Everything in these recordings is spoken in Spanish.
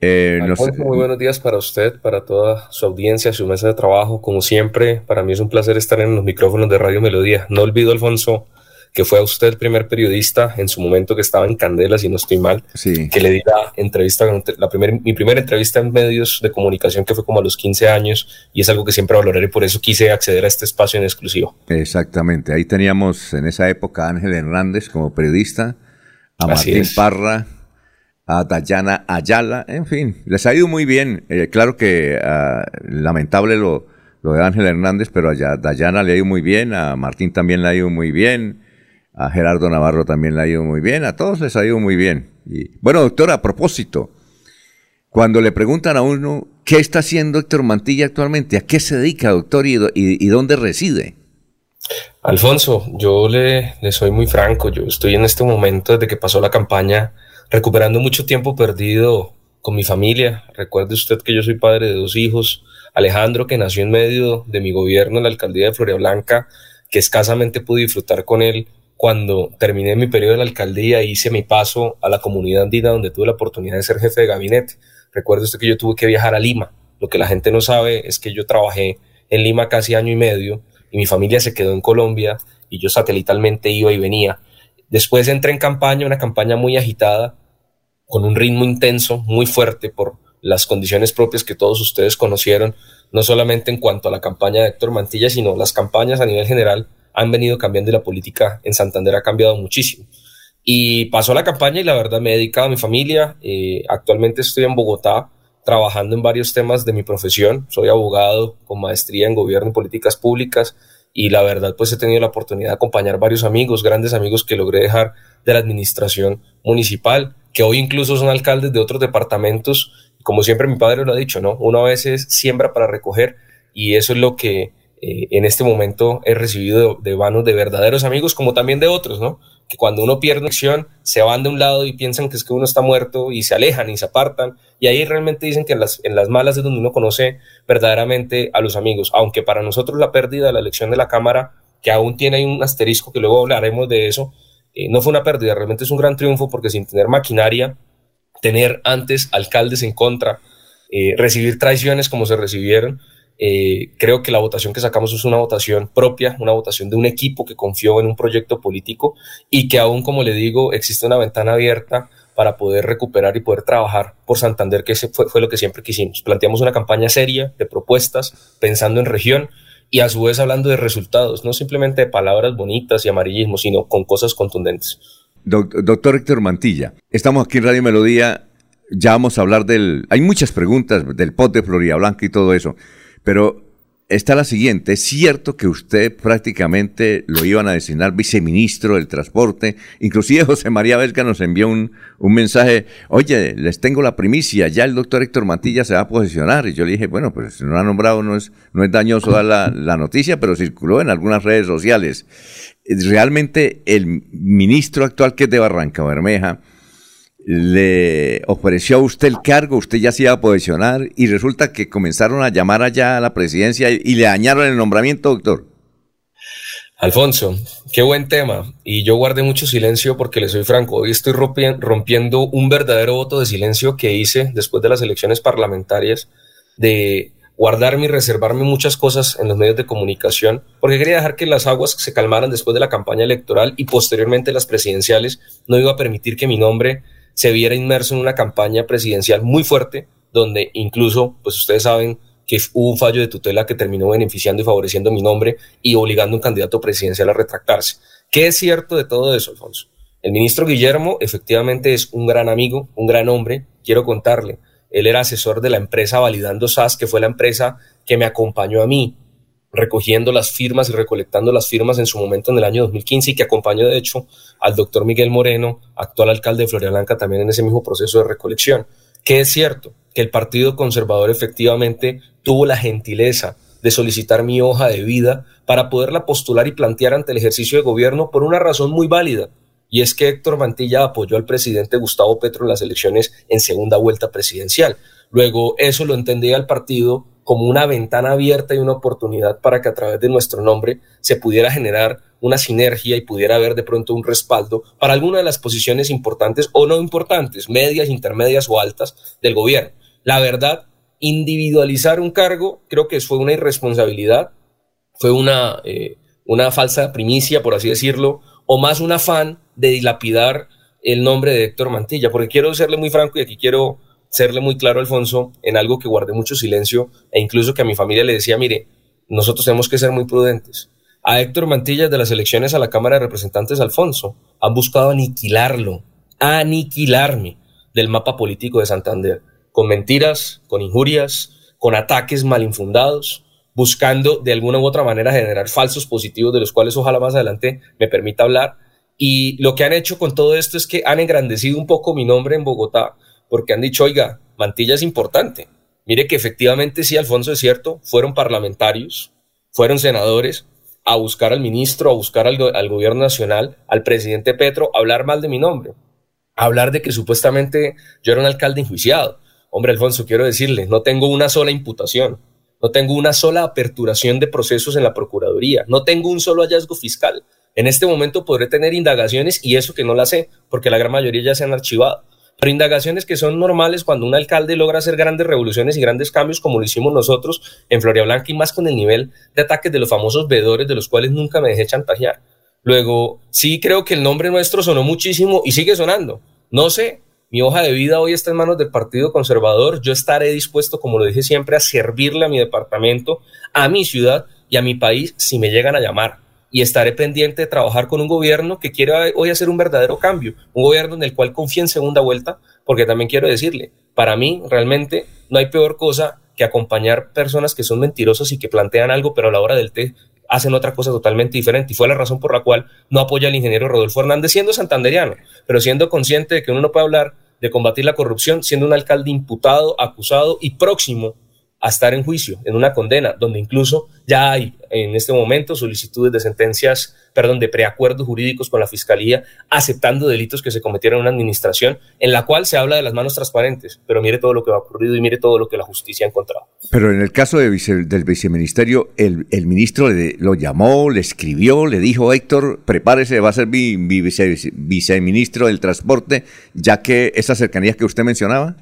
Eh, muy buenos días para usted, para toda su audiencia, su mesa de trabajo. Como siempre, para mí es un placer estar en los micrófonos de Radio Melodía. No olvido, Alfonso, que fue a usted el primer periodista en su momento que estaba en Candela, si no estoy mal, que le di la entrevista, la primer, mi primera entrevista en medios de comunicación que fue como a los 15 años y es algo que siempre valoraré y por eso quise acceder a este espacio en exclusivo. Exactamente, ahí teníamos en esa época a Ángel Hernández como periodista, a Martín Parra, a Dayana Ayala, en fin, les ha ido muy bien. Eh, claro que ah, lamentable lo, lo de Ángel Hernández, pero a Dayana le ha ido muy bien, a Martín también le ha ido muy bien, a Gerardo Navarro también le ha ido muy bien, a todos les ha ido muy bien. Y, bueno, doctor, a propósito, cuando le preguntan a uno qué está haciendo Héctor Mantilla actualmente, a qué se dedica, doctor, y, dónde reside. Alfonso, yo le, le, soy muy franco, yo estoy en este momento desde que pasó la campaña recuperando mucho tiempo perdido con mi familia. Recuerde usted que yo soy padre de dos hijos, Alejandro que nació en medio de mi gobierno en la alcaldía de Floria Blanca, que escasamente pude disfrutar con él cuando terminé mi periodo en la alcaldía hice mi paso a la comunidad andina donde tuve la oportunidad de ser jefe de gabinete. Recuerdo usted que yo tuve que viajar a Lima. Lo que la gente no sabe es que yo trabajé en Lima casi año y medio y mi familia se quedó en Colombia y yo satelitalmente iba y venía. Después entré en campaña, una campaña muy agitada, con un ritmo intenso, muy fuerte por las condiciones propias que todos ustedes conocieron, no solamente en cuanto a la campaña de Héctor Mantilla, sino las campañas a nivel general han venido cambiando y la política en Santander ha cambiado muchísimo. Y pasó la campaña y la verdad me he dedicado a mi familia. Eh, actualmente estoy en Bogotá trabajando en varios temas de mi profesión. Soy abogado con maestría en gobierno y políticas públicas y la verdad pues he tenido la oportunidad de acompañar varios amigos, grandes amigos que logré dejar de la administración municipal, que hoy incluso son alcaldes de otros departamentos. Como siempre mi padre lo ha dicho, ¿no? Uno a veces siembra para recoger y eso es lo que eh, en este momento he recibido de, manos de verdaderos amigos como también de otros, ¿no? Que cuando uno pierde acción se van de un lado y piensan que es que uno está muerto y se alejan y se apartan y ahí realmente dicen que en las, en las malas es donde uno conoce verdaderamente a los amigos, aunque para nosotros la pérdida de la elección de la Cámara, que aún tiene un asterisco que luego hablaremos de eso, eh, no fue una pérdida, realmente es un gran triunfo porque sin tener maquinaria, tener antes alcaldes en contra, eh, recibir traiciones como se recibieron, eh, creo que la votación que sacamos es una votación propia, una votación de un equipo que confió en un proyecto político y que aún, como le digo, existe una ventana abierta para poder recuperar y poder trabajar por Santander, que ese fue, lo que siempre quisimos. Planteamos una campaña seria de propuestas, pensando en región y a su vez hablando de resultados, no simplemente de palabras bonitas y amarillismo, sino con cosas contundentes. Doctor Héctor Mantilla, estamos aquí en Radio Melodía, ya vamos a hablar del... Hay muchas preguntas del pot de Florida Blanca y todo eso, pero está la siguiente. Es cierto que usted prácticamente lo iban a designar viceministro del transporte. Inclusive José María Vesga nos envió un, mensaje. Oye, les tengo la primicia. Ya el doctor Héctor Mantilla se va a posicionar. Y yo le dije, bueno, pues si no lo ha nombrado no es, no es dañoso dar la, la noticia, pero circuló en algunas redes sociales. Realmente el ministro actual que es de Barranca Bermeja, le ofreció a usted el cargo, usted ya se iba a posicionar y resulta que comenzaron a llamar allá a la presidencia y, le dañaron el nombramiento, doctor. Alfonso, qué buen tema. Y yo guardé mucho silencio porque le soy franco. Hoy estoy rompiendo un verdadero voto de silencio que hice después de las elecciones parlamentarias de guardarme y reservarme muchas cosas en los medios de comunicación porque quería dejar que las aguas se calmaran después de la campaña electoral y posteriormente las presidenciales. No iba a permitir que mi nombre se viera inmerso en una campaña presidencial muy fuerte, donde incluso, pues ustedes saben que hubo un fallo de tutela que terminó beneficiando y favoreciendo mi nombre y obligando a un candidato presidencial a retractarse. ¿Qué es cierto de todo eso, Alfonso? El ministro Guillermo efectivamente es un gran amigo, un gran hombre, quiero contarle. Él era asesor de la empresa Validando SAS, que fue la empresa que me acompañó a mí recogiendo las firmas y recolectando las firmas en su momento en el año 2015 y que acompañó de hecho al doctor Miguel Moreno, actual alcalde de Florida también en ese mismo proceso de recolección. Que es cierto que el Partido Conservador efectivamente tuvo la gentileza de solicitar mi hoja de vida para poderla postular y plantear ante el ejercicio de gobierno por una razón muy válida, y es que Héctor Mantilla apoyó al presidente Gustavo Petro en las elecciones en segunda vuelta presidencial. Luego eso lo entendía el partido como una ventana abierta y una oportunidad para que a través de nuestro nombre se pudiera generar una sinergia y pudiera haber de pronto un respaldo para alguna de las posiciones importantes o no importantes, medias, intermedias o altas del gobierno. La verdad, individualizar un cargo creo que fue una irresponsabilidad, fue una, eh, una falsa primicia, por así decirlo, o más un afán de dilapidar el nombre de Héctor Mantilla, porque quiero serle muy franco y aquí quiero serle muy claro, Alfonso, en algo que guardé mucho silencio e incluso que a mi familia le decía, mire, nosotros tenemos que ser muy prudentes. A Héctor Mantilla de las elecciones a la Cámara de Representantes, Alfonso, han buscado aniquilarlo, aniquilarme del mapa político de Santander, con mentiras, con injurias, con ataques mal infundados, buscando de alguna u otra manera generar falsos positivos de los cuales ojalá más adelante me permita hablar. Y lo que han hecho con todo esto es que han engrandecido un poco mi nombre en Bogotá, porque han dicho, oiga, Mantilla es importante. Mire que efectivamente sí, Alfonso, es cierto, fueron parlamentarios, fueron senadores a buscar al ministro, a buscar al, al gobierno nacional, al presidente Petro, a hablar mal de mi nombre, a hablar de que supuestamente yo era un alcalde enjuiciado. Hombre, Alfonso, quiero decirle, no tengo una sola imputación, no tengo una sola aperturación de procesos en la Procuraduría, no tengo un solo hallazgo fiscal. En este momento podré tener indagaciones y eso que no la sé, porque la gran mayoría ya se han archivado. Pero indagaciones que son normales cuando un alcalde logra hacer grandes revoluciones y grandes cambios como lo hicimos nosotros en Floria Blanca y más con el nivel de ataques de los famosos vedores de los cuales nunca me dejé chantajear. Luego, sí creo que el nombre nuestro sonó muchísimo y sigue sonando. No sé, mi hoja de vida hoy está en manos del Partido Conservador. Yo estaré dispuesto, como lo dije siempre, a servirle a mi departamento, a mi ciudad y a mi país si me llegan a llamar y estaré pendiente de trabajar con un gobierno que quiera hoy hacer un verdadero cambio, un gobierno en el cual confíe en segunda vuelta, porque también quiero decirle, para mí realmente no hay peor cosa que acompañar personas que son mentirosas y que plantean algo, pero a la hora del té hacen otra cosa totalmente diferente. Y fue la razón por la cual no apoya al ingeniero Rodolfo Hernández, siendo santanderiano, pero siendo consciente de que uno no puede hablar de combatir la corrupción siendo un alcalde imputado, acusado y próximo a estar en juicio, en una condena, donde incluso ya hay en este momento solicitudes de sentencias, perdón, de preacuerdos jurídicos con la Fiscalía, aceptando delitos que se cometieron en una administración, en la cual se habla de las manos transparentes, pero mire todo lo que ha ocurrido y mire todo lo que la justicia ha encontrado. Pero en el caso del viceministerio, el, ministro lo llamó, le escribió, le dijo, Héctor, prepárese, va a ser mi, viceministro del transporte, ya que esas cercanías que usted mencionaba.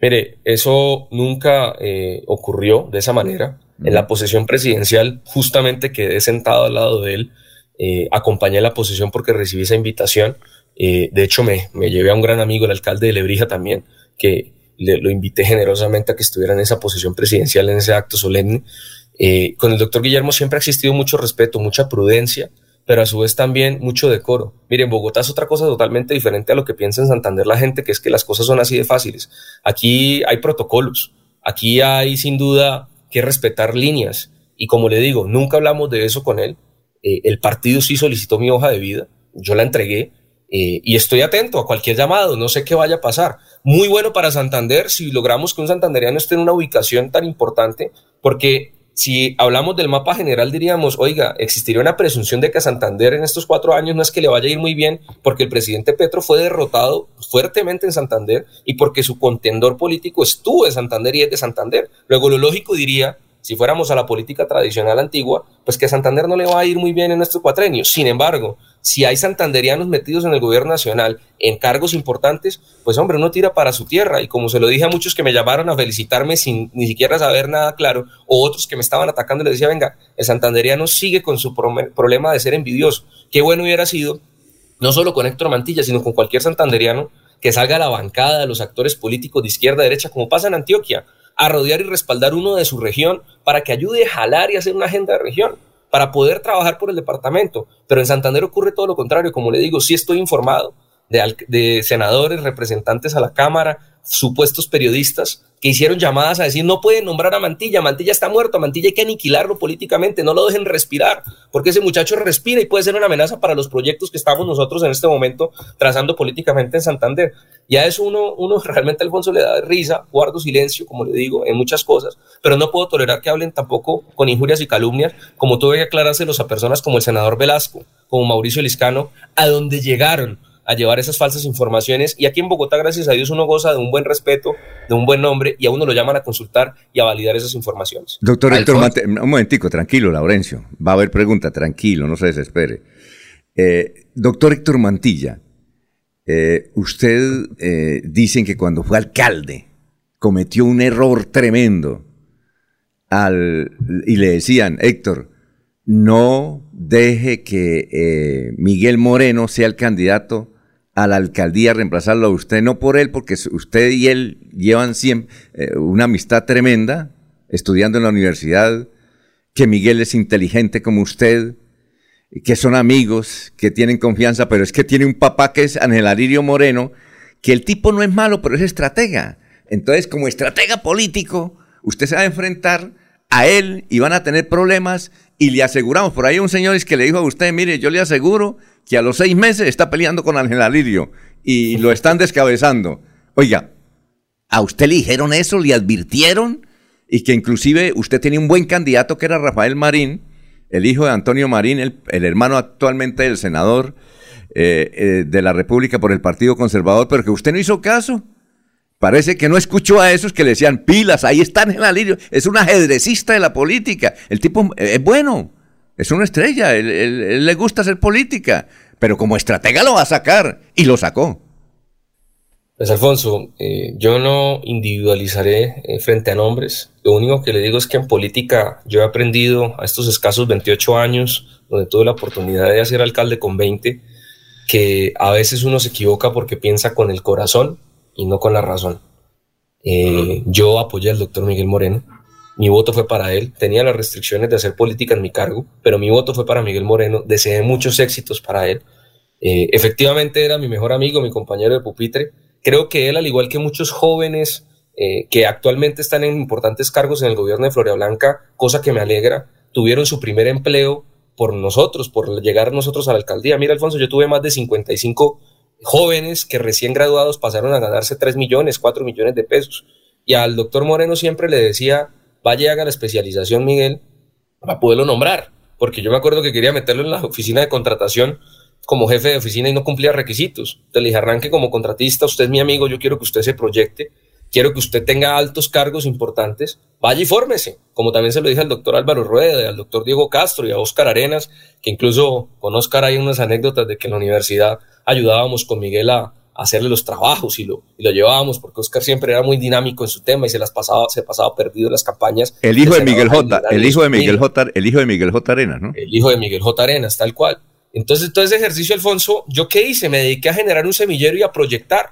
Mire, eso nunca eh, ocurrió de esa manera. En la posesión presidencial, justamente quedé sentado al lado de él, eh, acompañé la posesión porque recibí esa invitación. Eh, de hecho, me, me, llevé a un gran amigo, el alcalde de Lebrija también, que le, lo invité generosamente a que estuviera en esa posesión presidencial, en ese acto solemne. con el doctor Guillermo siempre ha existido mucho respeto, mucha prudencia, pero a su vez también mucho decoro. Miren, Bogotá es otra cosa totalmente diferente a lo que piensa en Santander la gente, que es que las cosas son así de fáciles. Aquí hay protocolos, aquí hay sin duda que respetar líneas. Y como le digo, nunca hablamos de eso con él. Eh, el partido sí solicitó mi hoja de vida, yo la entregué eh, y estoy atento a cualquier llamado, no sé qué vaya a pasar. Muy bueno para Santander si logramos que un santanderiano esté en una ubicación tan importante, porque si hablamos del mapa general, diríamos, oiga, existiría una presunción de que a Santander en estos cuatro años no es que le vaya a ir muy bien, porque el presidente Petro fue derrotado fuertemente en Santander y porque su contendor político estuvo en Santander y es de Santander. Luego, lo lógico diría, si fuéramos a la política tradicional antigua, pues que a Santander no le va a ir muy bien en estos cuatrenios. Sin embargo, si hay santanderianos metidos en el gobierno nacional en cargos importantes, pues hombre, uno tira para su tierra. Y como se lo dije a muchos que me llamaron a felicitarme sin ni siquiera saber nada claro, o otros que me estaban atacando, les decía, venga, el santanderiano sigue con su problema de ser envidioso. Qué bueno hubiera sido, no solo con Héctor Mantilla, sino con cualquier santanderiano que salga a la bancada de los actores políticos de izquierda derecha, como pasa en Antioquia, a rodear y respaldar uno de su región para que ayude a jalar y hacer una agenda de región para poder trabajar por el departamento. Pero en Santander ocurre todo lo contrario. Como le digo, sí estoy informado de, senadores, representantes a la Cámara, supuestos periodistas que hicieron llamadas a decir no pueden nombrar a Mantilla, Mantilla está muerto, Mantilla hay que aniquilarlo políticamente, no lo dejen respirar, porque ese muchacho respira y puede ser una amenaza para los proyectos que estamos nosotros en este momento trazando políticamente en Santander. Y a eso uno, uno realmente, Alfonso, le da risa, guardo silencio, como le digo, en muchas cosas, pero no puedo tolerar que hablen tampoco con injurias y calumnias, como tuve que aclarárselos a personas como el senador Velasco, como Mauricio Liscano, a donde llegaron a llevar esas falsas informaciones. Y aquí en Bogotá, gracias a Dios, uno goza de un buen respeto, de un buen nombre, y a uno lo llaman a consultar y a validar esas informaciones. Doctor Héctor, un momentico, tranquilo, Laurencio. Va a haber pregunta, tranquilo, no se desespere. Eh, doctor Héctor Mantilla, eh, usted eh, dicen que cuando fue alcalde cometió un error tremendo al, y le decían, Héctor, no deje que eh, Miguel Moreno sea el candidato a la alcaldía, reemplazarlo a usted, no por él, porque usted y él llevan siempre eh, una amistad tremenda, estudiando en la universidad, que Miguel es inteligente como usted, que son amigos, que tienen confianza, pero es que tiene un papá que es Ángel Aririo Moreno, que el tipo no es malo, pero es estratega. Entonces, como estratega político, usted se va a enfrentar a él y van a tener problemas y le aseguramos, por ahí un señor es que le dijo a usted, mire, yo le aseguro que a los seis meses está peleando con Ángel Alirio y lo están descabezando. Oiga, ¿a usted le dijeron eso? ¿Le advirtieron? Y que inclusive usted tenía un buen candidato que era Rafael Marín, el hijo de Antonio Marín, el, hermano actualmente del senador eh, eh, de la República por el Partido Conservador, pero que usted no hizo caso. Parece que no escuchó a esos que le decían pilas, ahí están en la línea. Es un ajedrecista de la política. El tipo es bueno, es una estrella, él, le gusta hacer política, pero como estratega lo va a sacar y lo sacó. Pues Alfonso, eh, yo no individualizaré eh, frente a nombres. Lo único que le digo es que en política yo he aprendido a estos escasos 28 años, donde tuve la oportunidad de ser alcalde con 20, que a veces uno se equivoca porque piensa con el corazón y no con la razón. Eh, yo apoyé al doctor Miguel Moreno, mi voto fue para él, tenía las restricciones de hacer política en mi cargo, pero mi voto fue para Miguel Moreno, deseé muchos éxitos para él. Eh, efectivamente era mi mejor amigo, mi compañero de pupitre. Creo que él, al igual que muchos jóvenes eh, que actualmente están en importantes cargos en el gobierno de Floria Blanca, cosa que me alegra, tuvieron su primer empleo por nosotros, por llegar nosotros a la alcaldía. Mira, Alfonso, yo tuve más de 55 jóvenes que recién graduados pasaron a ganarse 3 millones, 4 millones de pesos. Y al doctor Moreno siempre le decía, vaya y haga la especialización, Miguel, para poderlo nombrar. Porque yo me acuerdo que quería meterlo en la oficina de contratación como jefe de oficina y no cumplía requisitos. Entonces le dije, arranque como contratista, usted es mi amigo, yo quiero que usted se proyecte, quiero que usted tenga altos cargos importantes, vaya y fórmese. Como también se lo dije al doctor Álvaro Rueda, al doctor Diego Castro y a Óscar Arenas, que incluso con Óscar hay unas anécdotas de que en la universidad ayudábamos con Miguel a, hacerle los trabajos y lo, y lo llevábamos, porque Oscar siempre era muy dinámico en su tema y se las pasaba, se pasaba perdido en las campañas. El hijo de Miguel J, el hijo de Miguel J, el hijo de Miguel J Arenas, ¿no? El hijo de Miguel J Arenas, tal cual. Entonces, todo ese ejercicio, Alfonso, ¿yo qué hice? Me dediqué a generar un semillero y a proyectar.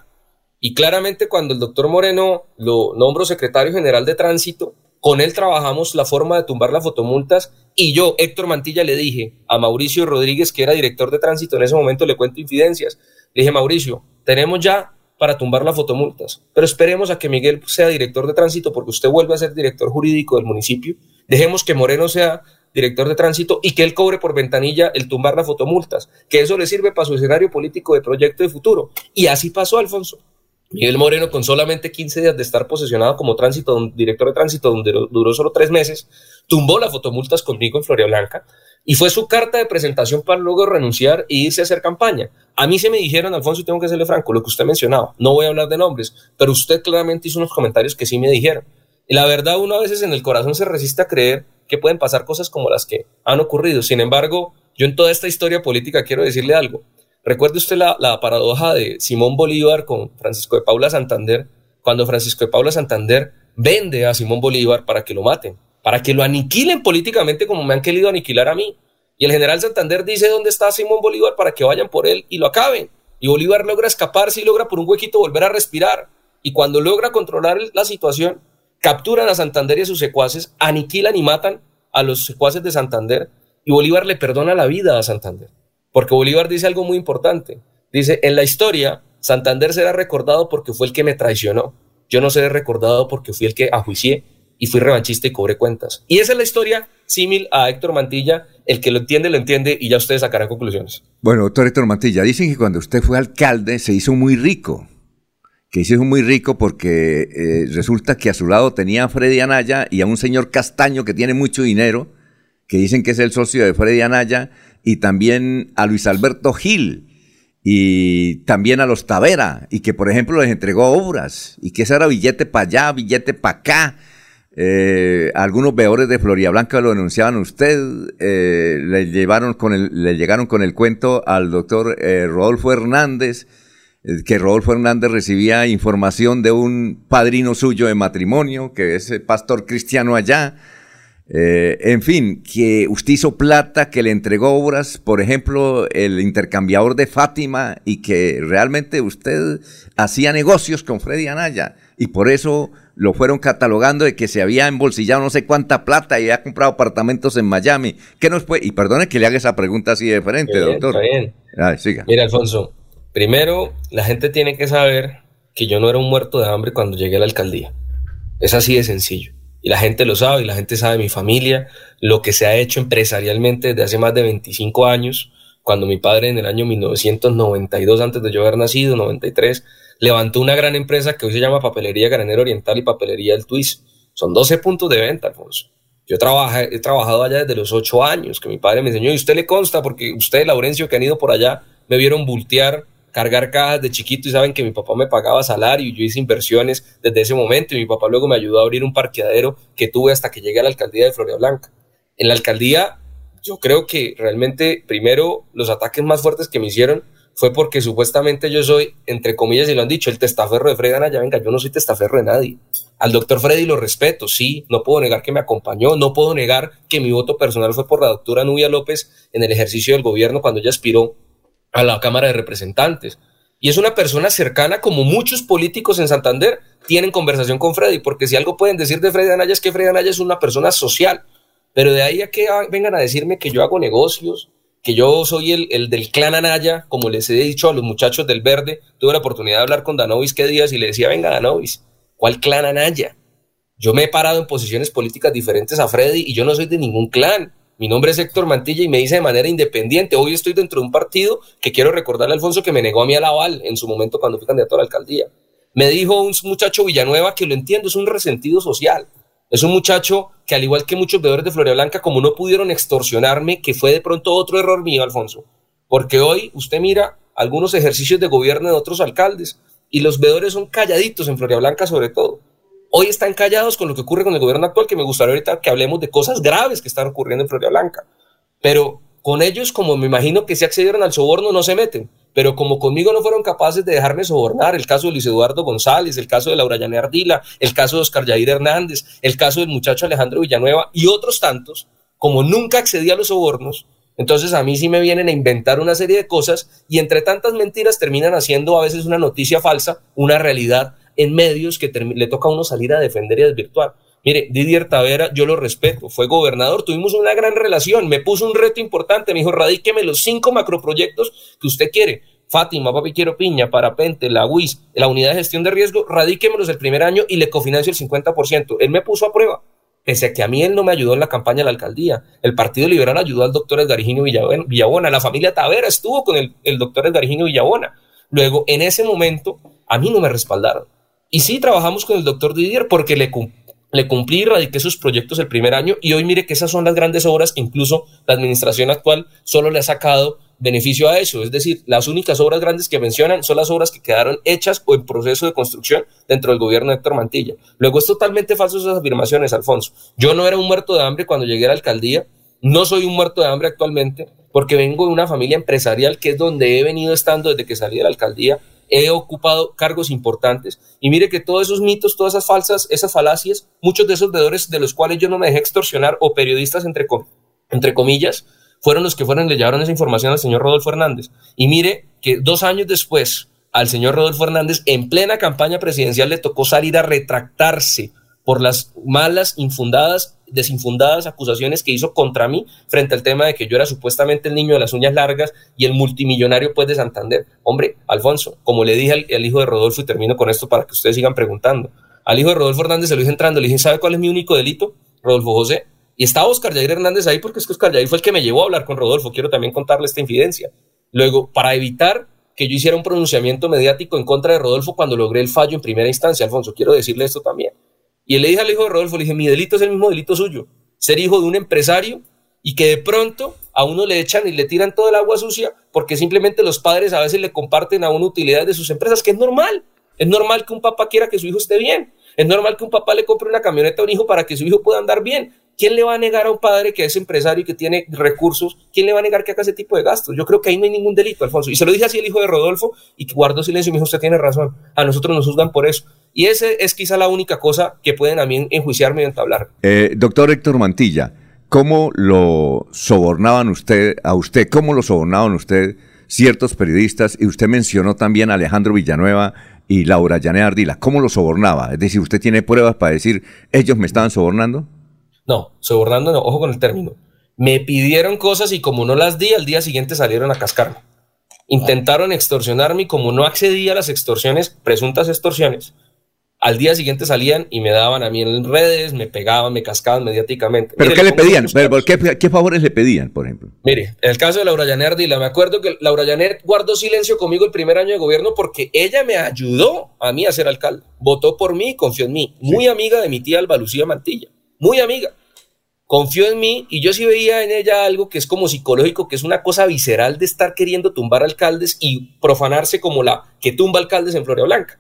Y claramente cuando el doctor Moreno lo nombro secretario general de tránsito, con él trabajamos la forma de tumbar las fotomultas y yo, Héctor Mantilla, le dije a Mauricio Rodríguez, que era director de tránsito en ese momento, le cuento infidencias. Le dije, Mauricio, tenemos ya para tumbar las fotomultas, pero esperemos a que Miguel sea director de tránsito porque usted vuelve a ser director jurídico del municipio. Dejemos que Moreno sea director de tránsito y que él cobre por ventanilla el tumbar las fotomultas, que eso le sirve para su escenario político de proyecto de futuro. Y así pasó, Alfonso. Miguel Moreno, con solamente 15 días de estar posesionado como tránsito, director de tránsito, donde duró solo tres meses, tumbó las fotomultas conmigo en Floria Blanca y fue su carta de presentación para luego renunciar e irse a hacer campaña. A mí se me dijeron, Alfonso, y tengo que serle franco, lo que usted mencionaba, no voy a hablar de nombres, pero usted claramente hizo unos comentarios que sí me dijeron. Y la verdad, uno a veces en el corazón se resiste a creer que pueden pasar cosas como las que han ocurrido. Sin embargo, yo en toda esta historia política quiero decirle algo. Recuerde usted la, paradoja de Simón Bolívar con Francisco de Paula Santander, cuando Francisco de Paula Santander vende a Simón Bolívar para que lo maten, para que lo aniquilen políticamente como me han querido aniquilar a mí. Y el general Santander dice dónde está Simón Bolívar para que vayan por él y lo acaben. Y Bolívar logra escaparse y logra por un huequito volver a respirar. Y cuando logra controlar la situación, capturan a Santander y a sus secuaces, aniquilan y matan a los secuaces de Santander y Bolívar le perdona la vida a Santander. Porque Bolívar dice algo muy importante. Dice, en la historia, Santander será recordado porque fue el que me traicionó. Yo no seré recordado porque fui el que ajuicié y fui revanchista y cobré cuentas. Y esa es la historia símil a Héctor Mantilla. El que lo entiende, lo entiende y ya ustedes sacarán conclusiones. Bueno, doctor Héctor Mantilla, dicen que cuando usted fue alcalde se hizo muy rico. Que se hizo muy rico porque eh, resulta que a su lado tenía a Freddy Anaya y a un señor Castaño que tiene mucho dinero, que dicen que es el socio de Freddy Anaya, y también a Luis Alberto Gil. y también a los Tavera, y que por ejemplo les entregó obras, y que ese era billete para allá, billete para acá. Eh, algunos veedores de Floria Blanca lo denunciaban usted, eh, le, llevaron con el, le llegaron con el cuento al doctor eh, Rodolfo Hernández, que Rodolfo Hernández recibía información de un padrino suyo de matrimonio, que es el pastor cristiano allá, eh, en fin, que usted hizo plata, que le entregó obras, por ejemplo, el intercambiador de Fátima, y que realmente usted hacía negocios con Freddy Anaya, y por eso lo fueron catalogando de que se había embolsillado no sé cuánta plata y había comprado apartamentos en Miami. ¿Qué nos puede? Y perdone que le haga esa pregunta así de frente, doctor. Está bien. siga. Mira, Alfonso, primero, la gente tiene que saber que yo no era un muerto de hambre cuando llegué a la alcaldía. Es así de sencillo y la gente lo sabe, y la gente sabe mi familia, lo que se ha hecho empresarialmente desde hace más de 25 años, cuando mi padre en el año 1992, antes de yo haber nacido, 93, levantó una gran empresa que hoy se llama Papelería Granero Oriental y Papelería El Twist. Son 12 puntos de venta, Alfonso. Yo he trabajado allá desde los 8 años, que mi padre me enseñó, y usted le consta, porque usted, Laurencio, que han ido por allá, me vieron voltear cargar cajas de chiquito y saben que mi papá me pagaba salario y yo hice inversiones desde ese momento y mi papá luego me ayudó a abrir un parqueadero que tuve hasta que llegué a la alcaldía de Florida Blanca. En la alcaldía yo creo que realmente primero los ataques más fuertes que me hicieron fue porque supuestamente yo soy, entre comillas, y lo han dicho, el testaferro de Freddy Anaya. Venga, yo no soy testaferro de nadie. Al doctor Freddy lo respeto, sí, no puedo negar que me acompañó, no puedo negar que mi voto personal fue por la doctora Nubia López en el ejercicio del gobierno cuando ella aspiró a la Cámara de Representantes. Y es una persona cercana, como muchos políticos en Santander tienen conversación con Freddy, porque si algo pueden decir de Freddy Anaya es que Freddy Anaya es una persona social. Pero de ahí a que vengan a decirme que yo hago negocios, que yo soy el, el, del clan Anaya, como les he dicho a los muchachos del Verde, tuve la oportunidad de hablar con Danovis qué días y le decía, venga Danovis, ¿cuál clan Anaya? Yo me he parado en posiciones políticas diferentes a Freddy y yo no soy de ningún clan. Mi nombre es Héctor Mantilla y me dice de manera independiente. Hoy estoy dentro de un partido que quiero recordarle a Alfonso que me negó a mí a la aval en su momento cuando fui candidato a la alcaldía. Me dijo un muchacho Villanueva que lo entiendo, es un resentido social. Es un muchacho que al igual que muchos veedores de Floria Blanca, como no pudieron extorsionarme, que fue de pronto otro error mío, Alfonso. Porque hoy usted mira algunos ejercicios de gobierno de otros alcaldes y los veedores son calladitos en Floria Blanca sobre todo hoy están callados con lo que ocurre con el gobierno actual, que me gustaría ahorita que hablemos de cosas graves que están ocurriendo en Florida Blanca. Pero con ellos, como me imagino que se accedieron al soborno, no se meten. Pero como conmigo no fueron capaces de dejarme sobornar, el caso de Luis Eduardo González, el caso de Laura Llane Ardila, el caso de Oscar Yair Hernández, el caso del muchacho Alejandro Villanueva y otros tantos, como nunca accedí a los sobornos, entonces a mí sí me vienen a inventar una serie de cosas y entre tantas mentiras terminan haciendo a veces una noticia falsa, una realidad en medios que le toca a uno salir a defender y desvirtuar. Mire, Didier Tavera, yo lo respeto, fue gobernador, tuvimos una gran relación, me puso un reto importante, me dijo, radíqueme los cinco macroproyectos que usted quiere. Fátima, Papi Quiero Piña, Parapente, la UIS, la unidad de gestión de riesgo, radíquemelos el primer año y le cofinancio el 50%. Él me puso a prueba, pese a que a mí él no me ayudó en la campaña de la alcaldía. El Partido Liberal ayudó al doctor Edgarigino Villabona, la familia Tavera estuvo con el, el doctor Edgarigino Villabona. Luego, en ese momento, a mí no me respaldaron. Y sí, trabajamos con el doctor Didier porque le, cumplí y radiqué sus proyectos el primer año y hoy mire que esas son las grandes obras que incluso la administración actual solo le ha sacado beneficio a eso. Es decir, las únicas obras grandes que mencionan son las obras que quedaron hechas o en proceso de construcción dentro del gobierno de Héctor Mantilla. Luego es totalmente falso esas afirmaciones, Alfonso. Yo no era un muerto de hambre cuando llegué a la alcaldía, no soy un muerto de hambre actualmente porque vengo de una familia empresarial que es donde he venido estando desde que salí de la alcaldía he ocupado cargos importantes. Y mire que todos esos mitos, todas esas falsas, esas falacias, muchos de esos deudores de los cuales yo no me dejé extorsionar o periodistas entre, comillas, fueron los que fueron le llevaron esa información al señor Rodolfo Hernández. Y mire que dos años después, al señor Rodolfo Hernández, en plena campaña presidencial, le tocó salir a retractarse por las malas, infundadas, desinfundadas acusaciones que hizo contra mí frente al tema de que yo era supuestamente el niño de las uñas largas y el multimillonario pues de Santander. Hombre, Alfonso, como le dije al, hijo de Rodolfo y termino con esto para que ustedes sigan preguntando. Al hijo de Rodolfo Hernández se lo dije entrando, le dije, ¿sabe cuál es mi único delito? Rodolfo José. Y estaba Oscar Jair Hernández ahí porque es que Oscar Jair fue el que me llevó a hablar con Rodolfo. Quiero también contarle esta infidencia. Luego, para evitar que yo hiciera un pronunciamiento mediático en contra de Rodolfo cuando logré el fallo en primera instancia, Alfonso, quiero decirle esto también. Y le dije al hijo de Rodolfo, le dije, mi delito es el mismo delito suyo, ser hijo de un empresario y que de pronto a uno le echan y le tiran todo el agua sucia porque simplemente los padres a veces le comparten a una utilidades de sus empresas, que es normal. Es normal que un papá quiera que su hijo esté bien. Es normal que un papá le compre una camioneta a un hijo para que su hijo pueda andar bien. ¿Quién le va a negar a un padre que es empresario y que tiene recursos? ¿Quién le va a negar que haga ese tipo de gastos? Yo creo que ahí no hay ningún delito, Alfonso. Y se lo dije así el hijo de Rodolfo y guardó silencio y me dijo, usted tiene razón. A nosotros nos juzgan por eso. Y ese es quizá la única cosa que pueden a mí enjuiciarme y entablar. Eh, doctor Héctor Mantilla, ¿cómo lo sobornaban usted, a usted, cómo lo sobornaban usted ciertos periodistas? Y usted mencionó también a Alejandro Villanueva y Laura Yané Ardila. ¿Cómo lo sobornaba? Es decir, ¿usted tiene pruebas para decir, ellos me estaban sobornando? No, sobornando no, ojo con el término. Me pidieron cosas y como no las di, al día siguiente salieron a cascarme. Intentaron extorsionarme y como no accedí a las extorsiones, presuntas extorsiones, al día siguiente salían y me daban a mí en redes, me pegaban, me cascaban mediáticamente. ¿Pero qué le pedían? qué, favores le pedían, por ejemplo? Mire, en el caso de Laura Llaner Dila, me acuerdo que Laura Llaner guardó silencio conmigo el primer año de gobierno porque ella me ayudó a mí a ser alcalde. Votó por mí y confió en mí. Muy amiga de mi tía Alba Lucía Mantilla. Muy amiga. Confió en mí y yo sí veía en ella algo que es como psicológico, que es una cosa visceral de estar queriendo tumbar alcaldes y profanarse como la que tumba alcaldes en Floria Blanca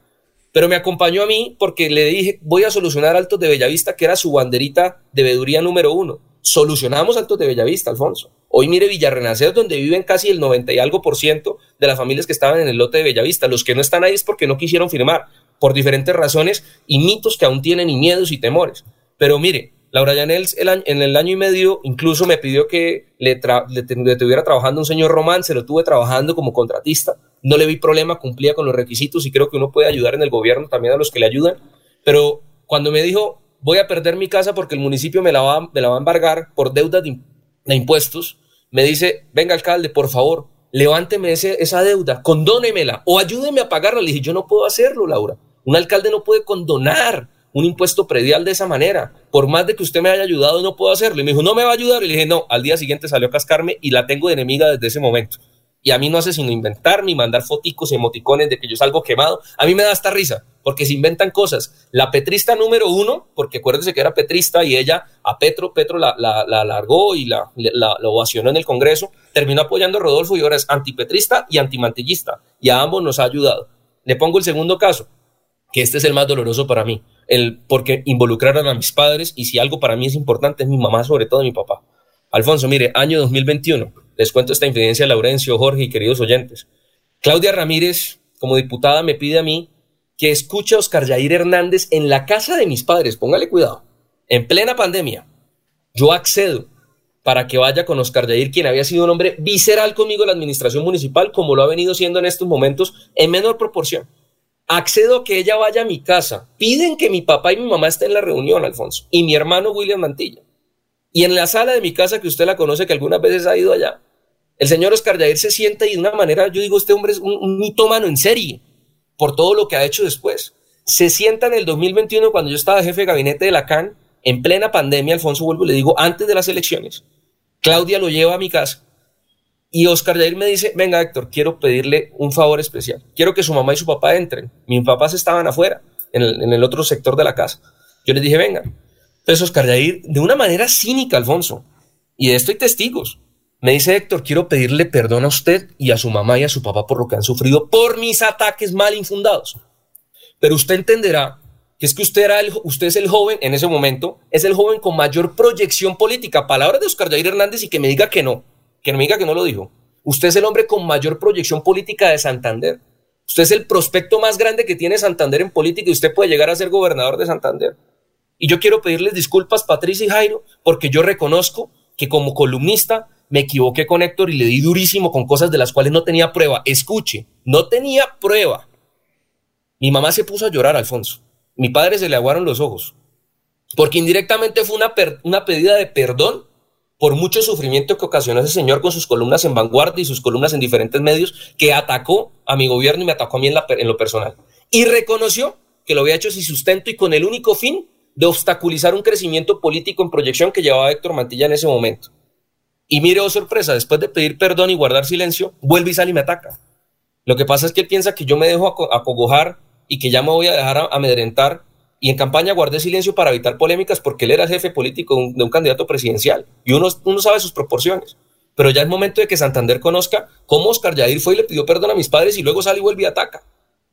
pero me acompañó a mí porque le dije, voy a solucionar Altos de Bellavista, que era su banderita de veeduría número uno. Solucionamos Altos de Bellavista, Alfonso. Hoy mire Villarrenacer, donde viven casi el 90 y algo por ciento de las familias que estaban en el lote de Bellavista. Los que no están ahí es porque no quisieron firmar, por diferentes razones y mitos que aún tienen y miedos y temores. Pero mire, Laura Yanels en el año y medio incluso me pidió que le, tuviera trabajando un señor Román, se lo tuve trabajando como contratista, no le vi problema, cumplía con los requisitos y creo que uno puede ayudar en el gobierno también a los que le ayudan, pero cuando me dijo voy a perder mi casa porque el municipio me la va, a embargar por deuda de, impuestos, me dice, venga alcalde, por favor, levánteme esa deuda, condónemela o ayúdeme a pagarla. Le dije, yo no puedo hacerlo, Laura. Un alcalde no puede condonar un impuesto predial de esa manera. Por más de que usted me haya ayudado, no puedo hacerlo. Y me dijo, no me va a ayudar. Y le dije, no, al día siguiente salió a cascarme y la tengo de enemiga desde ese momento. Y a mí no hace sino inventar ni mandar foticos y emoticones de que yo salgo quemado. A mí me da esta risa, porque se inventan cosas. La petrista número uno, porque acuérdese que era petrista y ella a Petro, Petro la, la, la largó y la, la, la, ovacionó en el Congreso, terminó apoyando a Rodolfo y ahora es antipetrista y antimantillista. Y a ambos nos ha ayudado. Le pongo el segundo caso, que este es el más doloroso para mí el porque involucraron a mis padres y si algo para mí es importante es mi mamá, sobre todo mi papá. Alfonso, mire, año 2021, les cuento esta infidencia Laurencio, Jorge y queridos oyentes. Claudia Ramírez, como diputada, me pide a mí que escuche a Oscar Yair Hernández en la casa de mis padres, póngale cuidado, en plena pandemia. Yo accedo para que vaya con Oscar Yair, quien había sido un hombre visceral conmigo en la administración municipal, como lo ha venido siendo en estos momentos, en menor proporción accedo a que ella vaya a mi casa. Piden que mi papá y mi mamá estén en la reunión, Alfonso, y mi hermano William Mantilla. Y en la sala de mi casa, que usted la conoce, que algunas veces ha ido allá, el señor Oscar Yair se sienta y de una manera, yo digo, este hombre es un, un mitómano en serie, por todo lo que ha hecho después. Se sienta en el 2021, cuando yo estaba jefe de gabinete de la CAN, en plena pandemia, Alfonso vuelvo y le digo, antes de las elecciones, Claudia lo lleva a mi casa y Oscar Jair me dice, venga Héctor, quiero pedirle un favor especial. Quiero que su mamá y su papá entren. Mis papás estaban afuera, en el, otro sector de la casa. Yo les dije, venga. Entonces Oscar Jair, de una manera cínica, Alfonso, y de esto hay testigos, me dice Héctor, quiero pedirle perdón a usted y a su mamá y a su papá por lo que han sufrido por mis ataques mal infundados. Pero usted entenderá que es que usted, era usted es el joven, en ese momento, es el joven con mayor proyección política. Palabras de Oscar Jair Hernández y que me diga que no que no me diga que no lo dijo. Usted es el hombre con mayor proyección política de Santander. Usted es el prospecto más grande que tiene Santander en política y usted puede llegar a ser gobernador de Santander. Y yo quiero pedirles disculpas, Patricia y Jairo, porque yo reconozco que como columnista me equivoqué con Héctor y le di durísimo con cosas de las cuales no tenía prueba. Escuche, no tenía prueba. Mi mamá se puso a llorar, Alfonso. Mi padre se le aguaron los ojos. Porque indirectamente fue una, una pedida de perdón por mucho sufrimiento que ocasionó ese señor con sus columnas en vanguardia y sus columnas en diferentes medios, que atacó a mi gobierno y me atacó a mí en, lo personal. Y reconoció que lo había hecho sin sustento y con el único fin de obstaculizar un crecimiento político en proyección que llevaba Héctor Mantilla en ese momento. Y mire, oh sorpresa, después de pedir perdón y guardar silencio, vuelve y sale y me ataca. Lo que pasa es que él piensa que yo me dejo acogojar y que ya me voy a dejar amedrentar y en campaña guardé silencio para evitar polémicas porque él era jefe político de un, candidato presidencial y uno, uno sabe sus proporciones. pero ya es momento de que Santander conozca cómo Oscar Yair fue y le pidió perdón a mis padres y luego sale y vuelve y ataca.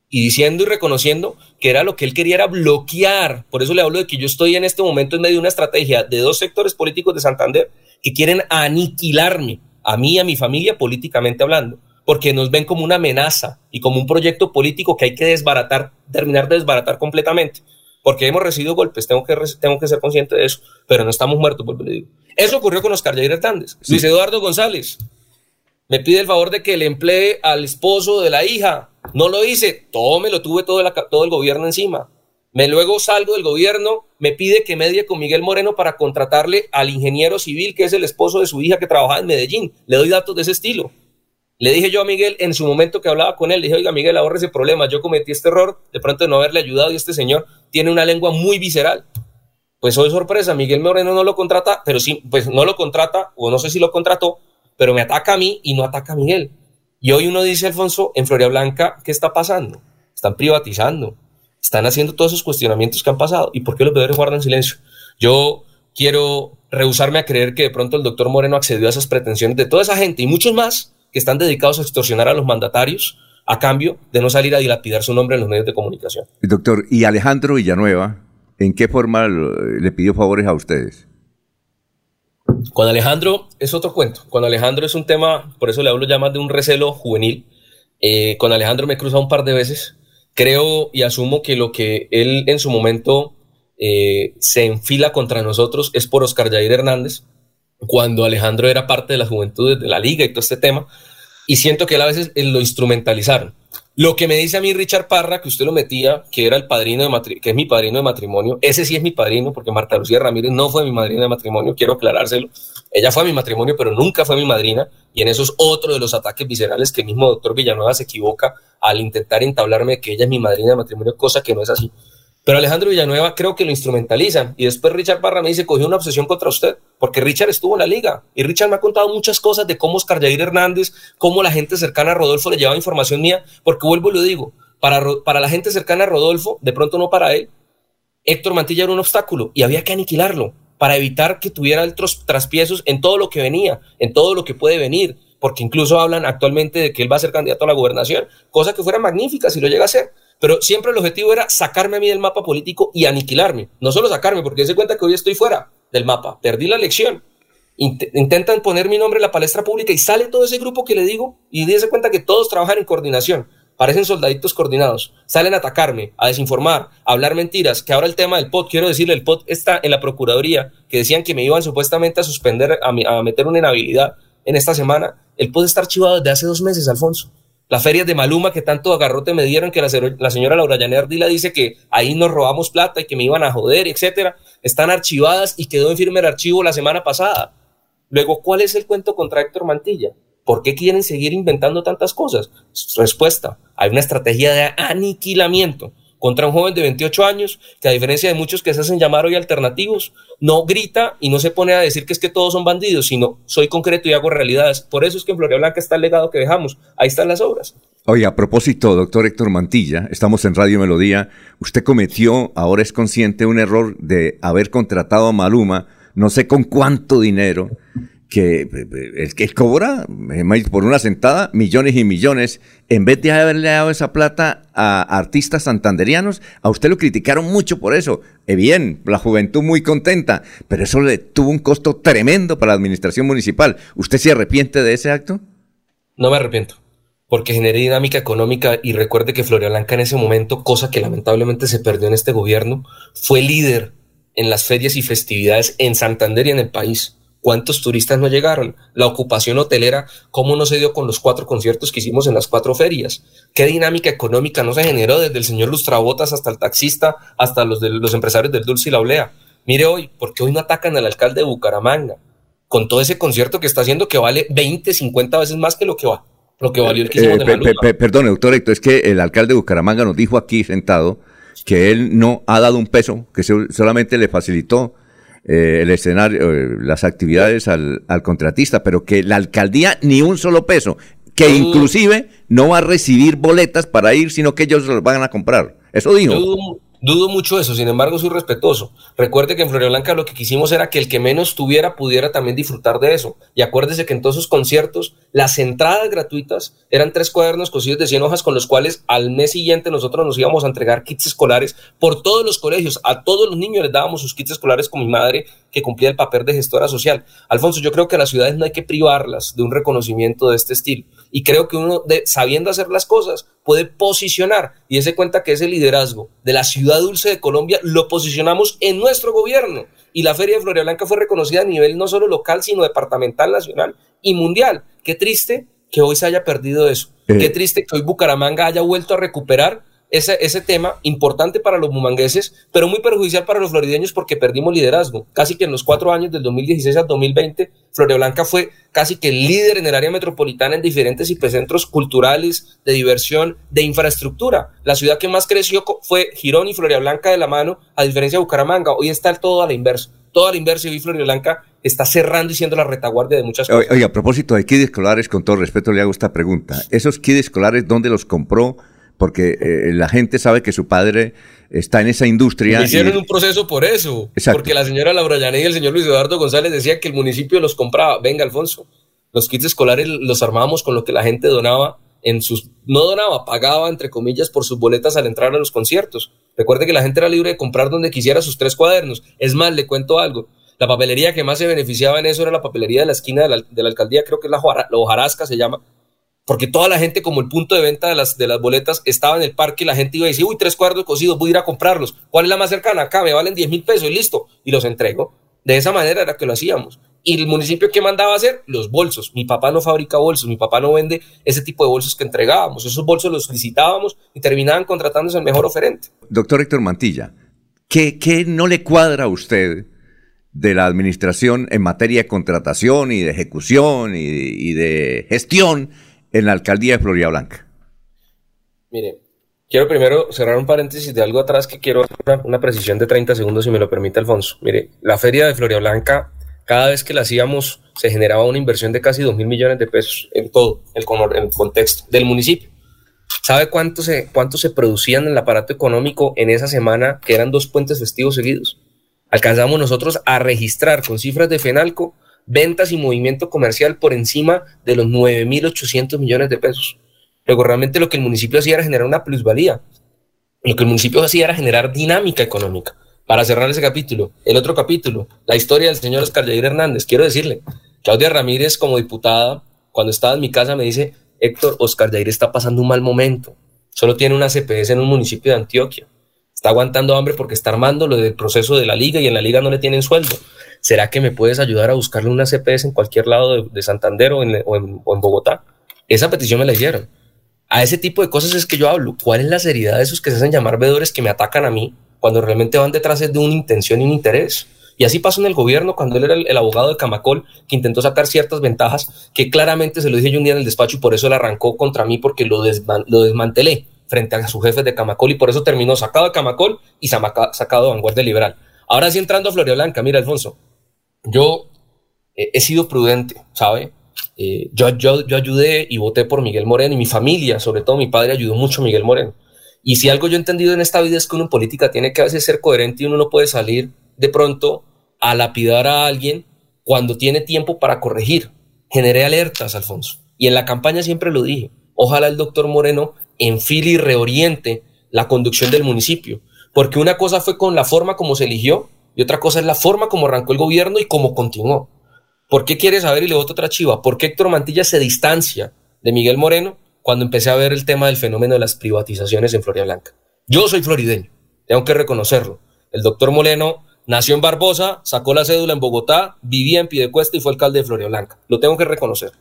Y diciendo y reconociendo que era lo que él quería era bloquear. Por eso le hablo de que yo estoy en este momento en medio de una estrategia de dos sectores políticos de Santander que quieren aniquilarme, a mí y a mi familia políticamente hablando, porque nos ven como una amenaza y como un proyecto político que hay que desbaratar, terminar de desbaratar completamente porque hemos recibido golpes, tengo que, tengo que ser consciente de eso, pero no estamos muertos, por le digo. Eso ocurrió con Oscar Jair Hernández. Luis Eduardo González me pide el favor de que le emplee al esposo de la hija. No lo hice, todo me lo tuve todo, todo el gobierno encima. Me luego salgo del gobierno, me pide que medie con Miguel Moreno para contratarle al ingeniero civil que es el esposo de su hija que trabajaba en Medellín. Le doy datos de ese estilo. Le dije yo a Miguel en su momento que hablaba con él, le dije, oiga Miguel, ahorre ese problema, yo cometí este error de pronto de no haberle ayudado y este señor tiene una lengua muy visceral. Pues hoy sorpresa, Miguel Moreno no lo contrata, pero sí, pues no lo contrata, o no sé si lo contrató, pero me ataca a mí y no ataca a Miguel. Y hoy uno dice, Alfonso, en Floria Blanca, ¿qué está pasando? Están privatizando, están haciendo todos esos cuestionamientos que han pasado. ¿Y por qué los bebés guardan silencio? Yo quiero rehusarme a creer que de pronto el doctor Moreno accedió a esas pretensiones de toda esa gente y muchos más que están dedicados a extorsionar a los mandatarios a cambio de no salir a dilapidar su nombre en los medios de comunicación. Doctor, ¿y Alejandro Villanueva en qué forma le pidió favores a ustedes? Con Alejandro es otro cuento. Con Alejandro es un tema, por eso le hablo ya más de un recelo juvenil. Eh, con Alejandro me he cruzado un par de veces. Creo y asumo que lo que él en su momento eh, se enfila contra nosotros es por Oscar Jair Hernández, cuando Alejandro era parte de la juventud de la liga y todo este tema, y siento que él a veces lo instrumentalizaron. Lo que me dice a mí Richard Parra, que usted lo metía, que era el padrino de que es mi padrino de matrimonio, ese sí es mi padrino, porque Marta Lucía Ramírez no fue mi madrina de matrimonio, quiero aclarárselo. Ella fue mi matrimonio, pero nunca fue mi madrina, y en eso es otro de los ataques viscerales que el mismo doctor Villanueva se equivoca al intentar entablarme que ella es mi madrina de matrimonio, cosa que no es así. Pero Alejandro Villanueva creo que lo instrumentalizan. Y después Richard Barra me dice, cogió una obsesión contra usted, porque Richard estuvo en la liga. Y Richard me ha contado muchas cosas de cómo Oscar Jair Hernández, cómo la gente cercana a Rodolfo le llevaba información mía, porque vuelvo y lo digo, para, para la gente cercana a Rodolfo, de pronto no para él, Héctor Mantilla era un obstáculo y había que aniquilarlo para evitar que tuviera otros traspiezos en todo lo que venía, en todo lo que puede venir, porque incluso hablan actualmente de que él va a ser candidato a la gobernación, cosa que fuera magnífica si lo llega a ser pero siempre el objetivo era sacarme a mí del mapa político y aniquilarme. No solo sacarme, porque se cuenta que hoy estoy fuera del mapa, perdí la elección. intentan poner mi nombre en la palestra pública y sale todo ese grupo que le digo y dése cuenta que todos trabajan en coordinación. Parecen soldaditos coordinados. Salen a atacarme, a desinformar, a hablar mentiras. Que ahora el tema del POT, quiero decirle, el POT está en la Procuraduría, que decían que me iban supuestamente a suspender, a, a meter una inhabilidad en esta semana. El POT está archivado desde hace dos meses, Alfonso las ferias de Maluma que tanto agarrote me dieron, que la, señora Laura Llaner Dila dice que ahí nos robamos plata y que me iban a joder, etcétera, están archivadas y quedó en firme el archivo la semana pasada. Luego, ¿cuál es el cuento contra Héctor Mantilla? ¿Por qué quieren seguir inventando tantas cosas? Respuesta, hay una estrategia de aniquilamiento contra un joven de 28 años que a diferencia de muchos que se hacen llamar hoy alternativos, no grita y no se pone a decir que es que todos son bandidos, sino soy concreto y hago realidades. Por eso es que en Floria Blanca está el legado que dejamos. Ahí están las obras. Oye, a propósito, doctor Héctor Mantilla, estamos en Radio Melodía. Usted cometió, ahora es consciente, un error de haber contratado a Maluma, no sé con cuánto dinero, que el que cobra eh, por una sentada millones y millones, en vez de haberle dado esa plata a artistas santanderianos, a usted lo criticaron mucho por eso. Eh, bien, la juventud muy contenta, pero eso le tuvo un costo tremendo para la administración municipal. ¿Usted se arrepiente de ese acto? No me arrepiento, porque generé dinámica económica y recuerde que Floria Blanca en ese momento, cosa que lamentablemente se perdió en este gobierno, fue líder en las ferias y festividades en Santander y en el país ¿Cuántos turistas no llegaron? La ocupación hotelera, ¿cómo no se dio con los cuatro conciertos que hicimos en las cuatro ferias? ¿Qué dinámica económica no se generó desde el señor Lustrabotas hasta el taxista, hasta los, de, los empresarios del Dulce y la Olea? Mire hoy, ¿por qué hoy no atacan al alcalde de Bucaramanga? Con todo ese concierto que está haciendo que vale 20, 50 veces más que lo que va. Lo que valió el que hicimos eh, de Perdón, doctor Héctor, es que el alcalde de Bucaramanga nos dijo aquí sentado que él no ha dado un peso, que solamente le facilitó eh, el escenario, eh, las actividades al, contratista, pero que la alcaldía ni un solo peso, que inclusive no va a recibir boletas para ir, sino que ellos los van a comprar. Eso dijo. Dudo mucho eso, sin embargo soy respetuoso. Recuerde que en Blanca lo que quisimos era que el que menos tuviera pudiera también disfrutar de eso. Y acuérdese que en todos esos conciertos las entradas gratuitas eran tres cuadernos cosidos de 100 hojas con los cuales al mes siguiente nosotros nos íbamos a entregar kits escolares por todos los colegios. A todos los niños les dábamos sus kits escolares con mi madre que cumplía el papel de gestora social. Alfonso, yo creo que a las ciudades no hay que privarlas de un reconocimiento de este estilo. Y creo que uno, de, sabiendo hacer las cosas, puede posicionar y ese cuenta que ese liderazgo de la ciudad dulce de Colombia lo posicionamos en nuestro gobierno. Y la Feria de Floria Blanca fue reconocida a nivel no solo local, sino departamental, nacional y mundial. Qué triste que hoy se haya perdido eso. Eh. Qué triste que hoy Bucaramanga haya vuelto a recuperar ese, ese tema importante para los mumangueses, pero muy perjudicial para los florideños porque perdimos liderazgo. Casi que en los cuatro años del 2016 al 2020, Floria Blanca fue casi que el líder en el área metropolitana en diferentes hipocentros culturales, de diversión, de infraestructura. La ciudad que más creció fue Girón y Floria Blanca de la mano, a diferencia de Bucaramanga. Hoy está todo a la inversa. Todo a la inversa y hoy está cerrando y siendo la retaguardia de muchas cosas. Oye, a propósito de kits escolares, con todo respeto le hago esta pregunta. ¿Esos kits escolares dónde los compró? Porque eh, la gente sabe que su padre está en esa industria. Hicieron un proceso por eso, porque la señora Laura Llané y el señor Luis Eduardo González decían que el municipio los compraba. Venga, Alfonso, los kits escolares los armábamos con lo que la gente donaba en sus, no donaba, pagaba entre comillas por sus boletas al entrar a los conciertos. Recuerde que la gente era libre de comprar donde quisiera sus tres cuadernos. Es más, le cuento algo. La papelería que más se beneficiaba en eso era la papelería de la esquina de la, de la alcaldía, creo que es la, la hojarasca se llama, porque toda la gente, como el punto de venta de las, boletas estaba en el parque, la gente iba a decir, uy, tres cuadros cocidos, voy a ir a comprarlos. ¿Cuál es la más cercana? Acá me valen 10 mil pesos y listo. Y los entrego. De esa manera era que lo hacíamos. Y el municipio que mandaba hacer los bolsos. Mi papá no fabrica bolsos, mi papá no vende ese tipo de bolsos que entregábamos. Esos bolsos los licitábamos y terminaban contratándose el mejor oferente. Doctor Héctor Mantilla, ¿qué, qué no le cuadra a usted de la administración en materia de contratación y de ejecución y, y de gestión? En la alcaldía de Florida Blanca? Mire, quiero primero cerrar un paréntesis de algo atrás que quiero hacer una, precisión de 30 segundos, si me lo permite Alfonso. Mire, la feria de Florida Blanca, cada vez que la hacíamos, se generaba una inversión de casi 2 mil millones de pesos en todo el, el contexto del municipio. ¿Sabe cuánto se, cuánto se producían en el aparato económico en esa semana, que eran dos puentes festivos seguidos? Alcanzamos nosotros a registrar con cifras de FENALCO ventas y movimiento comercial por encima de los 9.800 millones de pesos. Luego, realmente lo que el municipio hacía era generar una plusvalía. Lo que el municipio hacía era generar dinámica económica. Para cerrar ese capítulo, el otro capítulo, la historia del señor Oscar Jair Hernández. Quiero decirle, Claudia Ramírez como diputada, cuando estaba en mi casa me dice, Héctor, Oscar Jair está pasando un mal momento. Solo tiene una CPS en un municipio de Antioquia. Está aguantando hambre porque está armando lo del proceso de la liga y en la liga no le tienen sueldo. ¿Será que me puedes ayudar a buscarle una CPS en cualquier lado de, Santander o en, Bogotá? Esa petición me la hicieron. A ese tipo de cosas es que yo hablo. ¿Cuál es la seriedad de esos que se hacen llamar vedores que me atacan a mí cuando realmente van detrás de una intención y un interés? Y así pasó en el gobierno cuando él era el, abogado de Camacol que intentó sacar ciertas ventajas que claramente se lo dije yo un día en el despacho y por eso él arrancó contra mí porque lo, desmantelé frente a su jefe de Camacol y por eso terminó sacado de Camacol y sacado de Vanguardia Liberal. Ahora sí entrando a Floria Blanca, mira Alfonso, yo he sido prudente, ¿sabe? Eh, yo, yo, yo ayudé y voté por Miguel Moreno y mi familia, sobre todo mi padre, ayudó mucho a Miguel Moreno. Y si algo yo he entendido en esta vida es que uno en política tiene que a veces ser coherente y uno no puede salir de pronto a lapidar a alguien cuando tiene tiempo para corregir. Generé alertas, Alfonso. Y en la campaña siempre lo dije. Ojalá el doctor Moreno enfile y reoriente la conducción del municipio. Porque una cosa fue con la forma como se eligió y otra cosa es la forma como arrancó el gobierno y cómo continuó. ¿Por qué quiere saber? Y le voto otra chiva. ¿Por qué Héctor Mantilla se distancia de Miguel Moreno cuando empecé a ver el tema del fenómeno de las privatizaciones en Floria Blanca? Yo soy florideño, tengo que reconocerlo. El doctor Moreno nació en Barbosa, sacó la cédula en Bogotá, vivía en Piedecuesta y fue alcalde de Floria Blanca. Lo tengo que reconocer.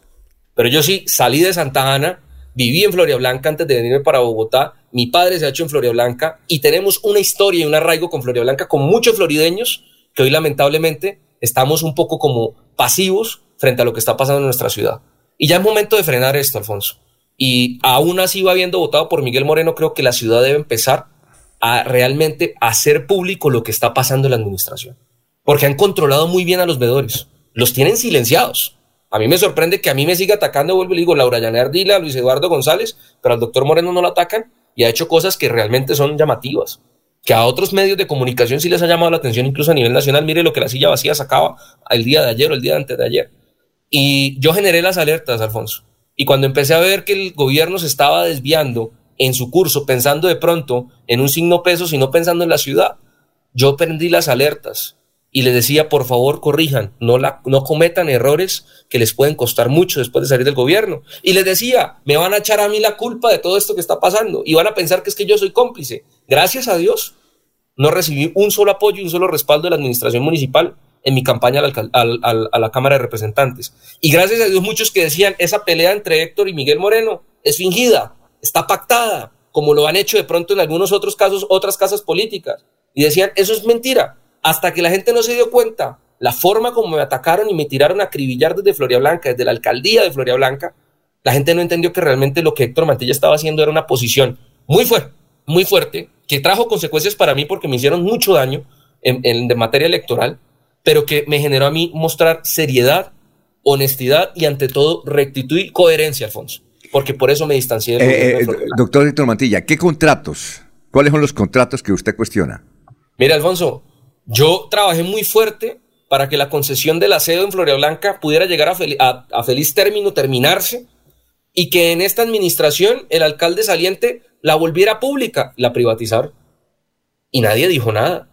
Pero yo sí salí de Santa Ana, viví en Floria Blanca antes de venirme para Bogotá mi padre se ha hecho en Floria Blanca y tenemos una historia y un arraigo con Floria Blanca con muchos florideños que hoy lamentablemente estamos un poco como pasivos frente a lo que está pasando en nuestra ciudad. Y ya es momento de frenar esto, Alfonso. Y aún así va habiendo votado por Miguel Moreno, creo que la ciudad debe empezar a realmente hacer público lo que está pasando en la administración. Porque han controlado muy bien a los vedores. Los tienen silenciados. A mí me sorprende que a mí me siga atacando, vuelvo y digo, Laura Llaner Dila, Luis Eduardo González, pero al doctor Moreno no lo atacan y ha hecho cosas que realmente son llamativas. que a otros medios de comunicación sí les ha llamado la atención, incluso a nivel nacional. Mire lo que la silla vacía sacaba el día de ayer o el día antes de ayer. Y yo generé las alertas, Alfonso. Y cuando empecé a ver que el gobierno se estaba desviando en su curso, pensando de pronto en un signo peso, sino pensando en la ciudad, yo prendí las alertas y les decía, por favor, corrijan, no, la, no cometan errores que les pueden costar mucho después de salir del gobierno. Y les decía, me van a echar a mí la culpa de todo esto que está pasando y van a pensar que es que yo soy cómplice. Gracias a Dios, no recibí un solo apoyo y un solo respaldo de la administración municipal en mi campaña a la Cámara de Representantes. Y gracias a Dios muchos que decían, esa pelea entre Héctor y Miguel Moreno es fingida, está pactada, como lo han hecho de pronto en algunos otros casos, otras casas políticas. Y decían, eso es mentira, hasta que la gente no se dio cuenta la forma como me atacaron y me tiraron a acribillar desde Floria Blanca, desde la alcaldía de Floria Blanca, la gente no entendió que realmente lo que Héctor Mantilla estaba haciendo era una posición muy fuerte, muy fuerte, que trajo consecuencias para mí porque me hicieron mucho daño en, en de materia electoral, pero que me generó a mí mostrar seriedad, honestidad y ante todo rectitud y coherencia, Alfonso, porque por eso me distancié del eh, eh, Doctor Héctor Mantilla, ¿qué contratos? ¿Cuáles son los contratos que usted cuestiona? Mira, Alfonso, yo trabajé muy fuerte para que la concesión del aseo en Floria Blanca pudiera llegar a, feliz término, terminarse, y que en esta administración el alcalde saliente la volviera pública, la privatizar. Y nadie dijo nada.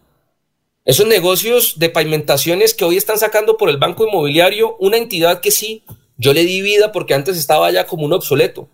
Esos negocios de pavimentaciones que hoy están sacando por el Banco Inmobiliario, una entidad que sí, yo le di vida porque antes estaba ya como un obsoleto.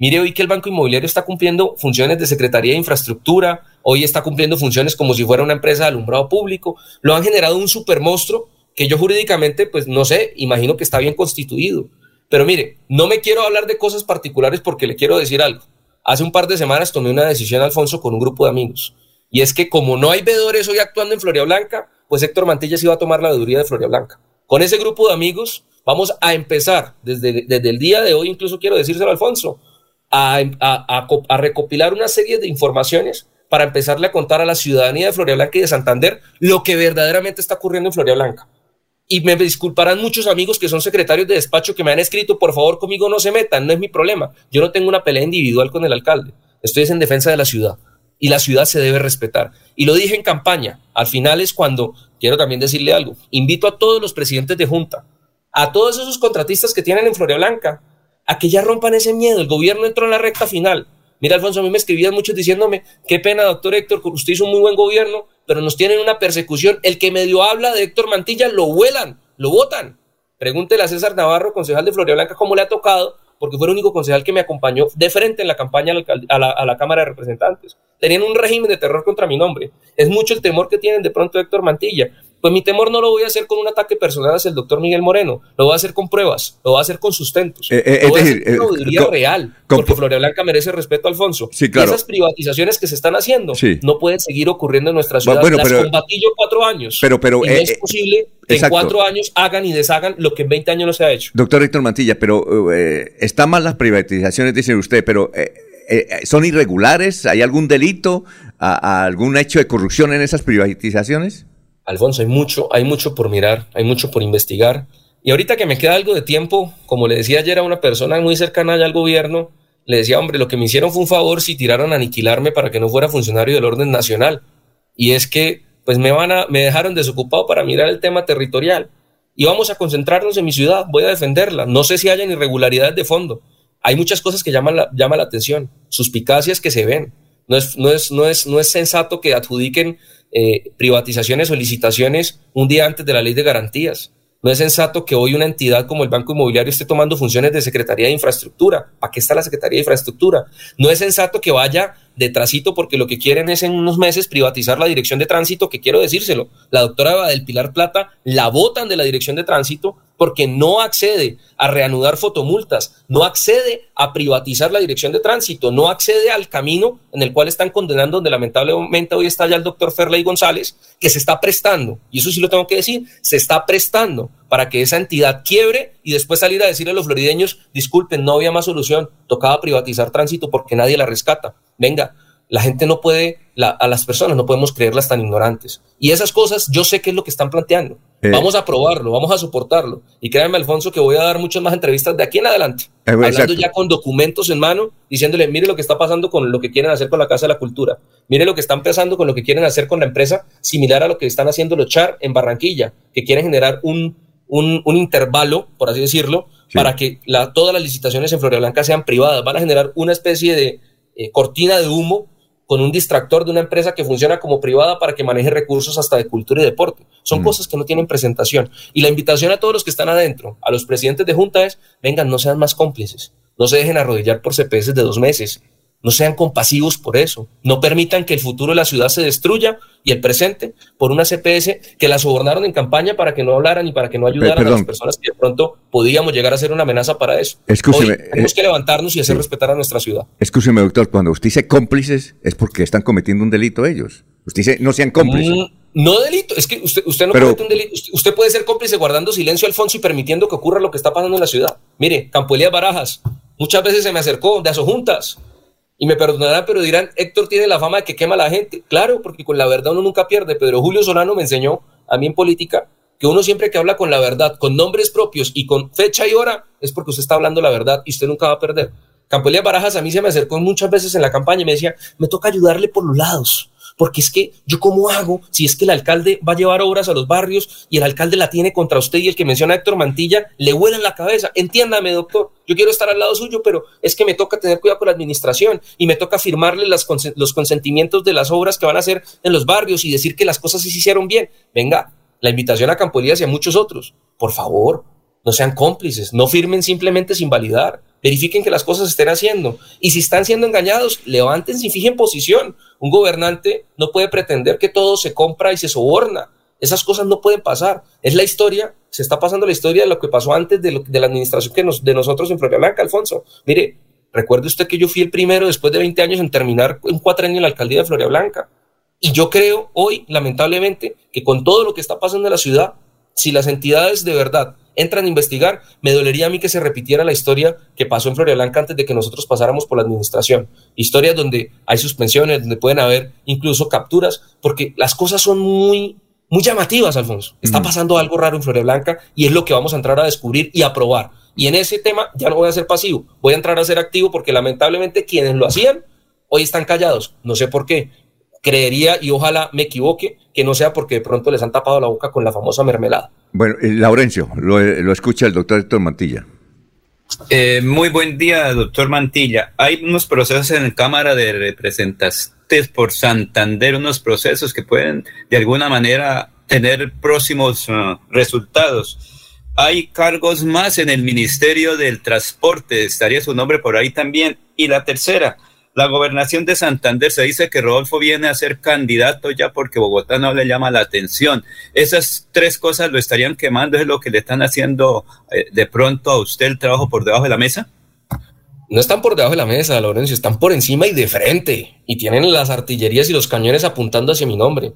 Mire hoy que el Banco Inmobiliario está cumpliendo funciones de Secretaría de Infraestructura, hoy está cumpliendo funciones como si fuera una empresa de alumbrado público, lo han generado un supermonstruo que yo jurídicamente, pues no sé, imagino que está bien constituido. Pero mire, no me quiero hablar de cosas particulares porque le quiero decir algo. Hace un par de semanas tomé una decisión, Alfonso, con un grupo de amigos. Y es que como no hay vedores hoy actuando en Floria Blanca, pues Héctor Mantilla se iba a tomar la veeduría de Floria Blanca. Con ese grupo de amigos vamos a empezar desde, desde el día de hoy, incluso quiero decírselo, Alfonso, a, recopilar una serie de informaciones para empezarle a contar a la ciudadanía de Floria Blanca y de Santander lo que verdaderamente está ocurriendo en Floria Blanca. Y me disculparán muchos amigos que son secretarios de despacho que me han escrito, por favor, conmigo no se metan, no es mi problema. Yo no tengo una pelea individual con el alcalde, estoy en defensa de la ciudad y la ciudad se debe respetar. Y lo dije en campaña, al final es cuando, quiero también decirle algo, invito a todos los presidentes de junta, a todos esos contratistas que tienen en Floria Blanca, a que ya rompan ese miedo. El gobierno entró en la recta final. Mira, Alfonso, a mí me escribían muchos diciéndome, qué pena, doctor Héctor, usted hizo un muy buen gobierno, pero nos tienen una persecución. El que medio habla de Héctor Mantilla lo vuelan, lo votan. Pregúntele a César Navarro, concejal de Floria Blanca, cómo le ha tocado, porque fue el único concejal que me acompañó de frente en la campaña a la, a la Cámara de Representantes. Tenían un régimen de terror contra mi nombre. Es mucho el temor que tienen de pronto Héctor Mantilla. Pues mi temor no lo voy a hacer con un ataque personal hacia el doctor Miguel Moreno, lo voy a hacer con pruebas, lo voy a hacer con sustentos. Eh, eh, lo voy a hacer con una eh, real, porque Floria Blanca merece respeto, Alfonso. Sí, claro. esas privatizaciones que se están haciendo no pueden seguir ocurriendo en nuestra ciudad. Bueno, Las pero, combatí yo cuatro años. Pero, pero, y no es posible que en cuatro años hagan y deshagan lo que en 20 años no se ha hecho. Doctor Héctor Mantilla, pero están mal las privatizaciones, dice usted, pero ¿son irregulares? ¿Hay algún delito, algún hecho de corrupción en esas privatizaciones? Alfonso, hay mucho, hay mucho por mirar, hay mucho por investigar. Y ahorita que me queda algo de tiempo, como le decía ayer a una persona muy cercana al gobierno, le decía, hombre, lo que me hicieron fue un favor si tiraron a aniquilarme para que no fuera funcionario del orden nacional. Y es que, pues me van a, me dejaron desocupado para mirar el tema territorial. Y vamos a concentrarnos en mi ciudad, voy a defenderla. No sé si hayan irregularidades de fondo. Hay muchas cosas que llaman la, llaman la atención, suspicacias que se ven. No es, no es, no es, no es sensato que adjudiquen eh, privatizaciones o licitaciones un día antes de la ley de garantías. No es sensato que hoy una entidad como el Banco Inmobiliario esté tomando funciones de Secretaría de Infraestructura. ¿Para qué está la Secretaría de Infraestructura? No es sensato que vaya de tránsito porque lo que quieren es en unos meses privatizar la dirección de tránsito, que quiero decírselo. La doctora del Pilar Plata la votan de la dirección de tránsito porque no accede a reanudar fotomultas, no accede a privatizar la dirección de tránsito, no accede al camino en el cual están condenando, donde lamentablemente hoy está ya el doctor Ferley González, que se está prestando, y eso sí lo tengo que decir, se está prestando para que esa entidad quiebre y después salir a decirle a los florideños, disculpen, no había más solución, tocaba privatizar tránsito porque nadie la rescata. Venga, la gente no puede, a las personas no podemos creerlas tan ignorantes. Y esas cosas yo sé que es lo que están planteando. Eh, vamos a probarlo, vamos a soportarlo. Y créanme, Alfonso, que voy a dar muchas más entrevistas de aquí en adelante, eh, hablando ya con documentos en mano, diciéndole, mire lo que está pasando con lo que quieren hacer con la Casa de la Cultura, mire lo que están empezando con lo que quieren hacer con la empresa, similar a lo que están haciendo los Char en Barranquilla, que quieren generar un, un, un intervalo, por así decirlo, para que la, todas las licitaciones en Blanca sean privadas. Van a generar una especie de eh, cortina de humo con un distractor de una empresa que funciona como privada para que maneje recursos hasta de cultura y deporte. Son mm. cosas que no tienen presentación. Y la invitación a todos los que están adentro, a los presidentes de junta es, vengan, no sean más cómplices, no se dejen arrodillar por CPS de dos meses, no sean compasivos por eso. No permitan que el futuro de la ciudad se destruya y el presente por una CPS que la sobornaron en campaña para que no hablaran y para que no ayudaran a las personas que de pronto podíamos llegar a ser una amenaza para eso. Escúcheme, tenemos que levantarnos y hacer respetar a nuestra ciudad. Escúcheme, doctor, cuando usted dice cómplices es porque están cometiendo un delito ellos. Usted dice no sean cómplices. Mm, no delito, es que usted, usted no comete un delito. Usted puede ser cómplice guardando silencio, Alfonso, y permitiendo que ocurra lo que está pasando en la ciudad. Mire, Campo Elías Barajas, muchas veces se me acercó de juntas y me perdonarán, pero dirán, Héctor tiene la fama de que quema a la gente. Claro, porque con la verdad uno nunca pierde. Pedro Julio Solano me enseñó a mí en política que uno siempre que habla con la verdad, con nombres propios y con fecha y hora, es porque usted está hablando la verdad y usted nunca va a perder. Campoelía Barajas a mí se me acercó muchas veces en la campaña y me decía, me toca ayudarle por los lados porque es que yo cómo hago si es que el alcalde va a llevar obras a los barrios y el alcalde la tiene contra usted y el que menciona a Héctor Mantilla le huele en la cabeza. Entiéndame, doctor, yo quiero estar al lado suyo, pero es que me toca tener cuidado con la administración y me toca firmarle los consentimientos de las obras que van a hacer en los barrios y decir que las cosas sí se hicieron bien. Venga, la invitación a Campo y a muchos otros. Por favor, no sean cómplices, no firmen simplemente sin validar verifiquen que las cosas se estén haciendo. Y si están siendo engañados, levántense y fijen posición. Un gobernante no puede pretender que todo se compra y se soborna. Esas cosas no pueden pasar. Es la historia, se está pasando la historia de lo que pasó antes de, la administración que de nosotros en Florida Blanca, Alfonso. Mire, recuerde usted que yo fui el primero después de 20 años en terminar un cuatro años en la alcaldía de Florida Blanca. Y yo creo hoy, lamentablemente, que con todo lo que está pasando en la ciudad, si las entidades de verdad entran a investigar, me dolería a mí que se repitiera la historia que pasó en Floria Blanca antes de que nosotros pasáramos por la administración. Historias donde hay suspensiones, donde pueden haber incluso capturas, porque las cosas son muy, muy llamativas, Alfonso. Está pasando algo raro en Floria Blanca y es lo que vamos a entrar a descubrir y a probar. Y en ese tema ya no voy a ser pasivo, voy a entrar a ser activo porque lamentablemente quienes lo hacían hoy están callados. No sé por qué. Creería y ojalá me equivoque que no sea porque de pronto les han tapado la boca con la famosa mermelada. Bueno, eh, Laurencio, lo, lo escucha el doctor Héctor Mantilla. Eh, muy buen día, doctor Mantilla. Hay unos procesos en la Cámara de Representantes por Santander, unos procesos que pueden de alguna manera tener próximos uh, resultados. Hay cargos más en el Ministerio del Transporte, estaría su nombre por ahí también. Y la tercera, la gobernación de Santander se dice que Rodolfo viene a ser candidato ya porque Bogotá no le llama la atención. Esas tres cosas lo estarían quemando, es lo que le están haciendo eh, de pronto a usted el trabajo por debajo de la mesa. No están por debajo de la mesa, Lorenzo, están por encima y de frente. Y tienen las artillerías y los cañones apuntando hacia mi nombre.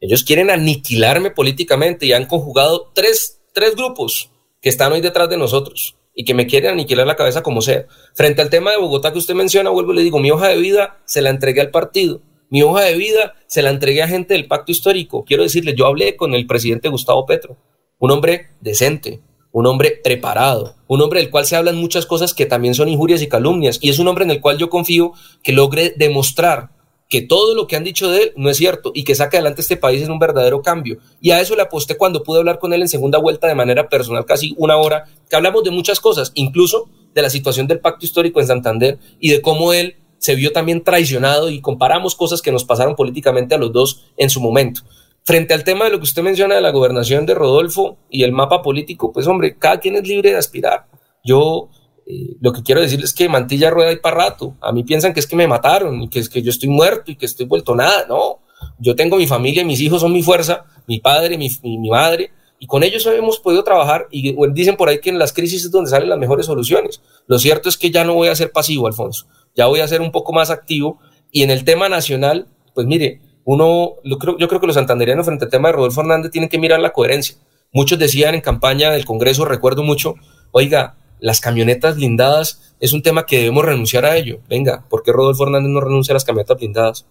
Ellos quieren aniquilarme políticamente y han conjugado tres, tres grupos que están hoy detrás de nosotros y que me quieren aniquilar la cabeza como sea. Frente al tema de Bogotá que usted menciona, vuelvo y le digo, mi hoja de vida se la entregué al partido. Mi hoja de vida se la entregué a gente del pacto histórico. Quiero decirle, yo hablé con el presidente Gustavo Petro, un hombre decente, un hombre preparado, un hombre del cual se hablan muchas cosas que también son injurias y calumnias, y es un hombre en el cual yo confío que logre demostrar que todo lo que han dicho de él no es cierto y que saque adelante este país en un verdadero cambio. Y a eso le aposté cuando pude hablar con él en segunda vuelta de manera personal, casi una hora, que hablamos de muchas cosas, incluso de la situación del pacto histórico en Santander y de cómo él se vio también traicionado y comparamos cosas que nos pasaron políticamente a los dos en su momento. Frente al tema de lo que usted menciona de la gobernación de Rodolfo y el mapa político, pues hombre, cada quien es libre de aspirar. Yo eh, lo que quiero decirles es que Mantilla rueda y para rato. A mí piensan que es que me mataron y que es que yo estoy muerto y que estoy vuelto nada. No, yo tengo mi familia, mis hijos son mi fuerza, mi padre, mi, mi, madre, y con ellos hemos podido trabajar y dicen por ahí que en las crisis es donde salen las mejores soluciones. Lo cierto es que ya no voy a ser pasivo, Alfonso, ya voy a ser un poco más activo y en el tema nacional, pues mire, uno, yo creo, yo creo que los santanderianos frente al tema de Rodolfo Hernández tienen que mirar la coherencia. Muchos decían en campaña del Congreso, recuerdo mucho, oiga, las camionetas blindadas es un tema que debemos renunciar a ello. Venga, ¿por qué Rodolfo Hernández no renuncia a las camionetas blindadas?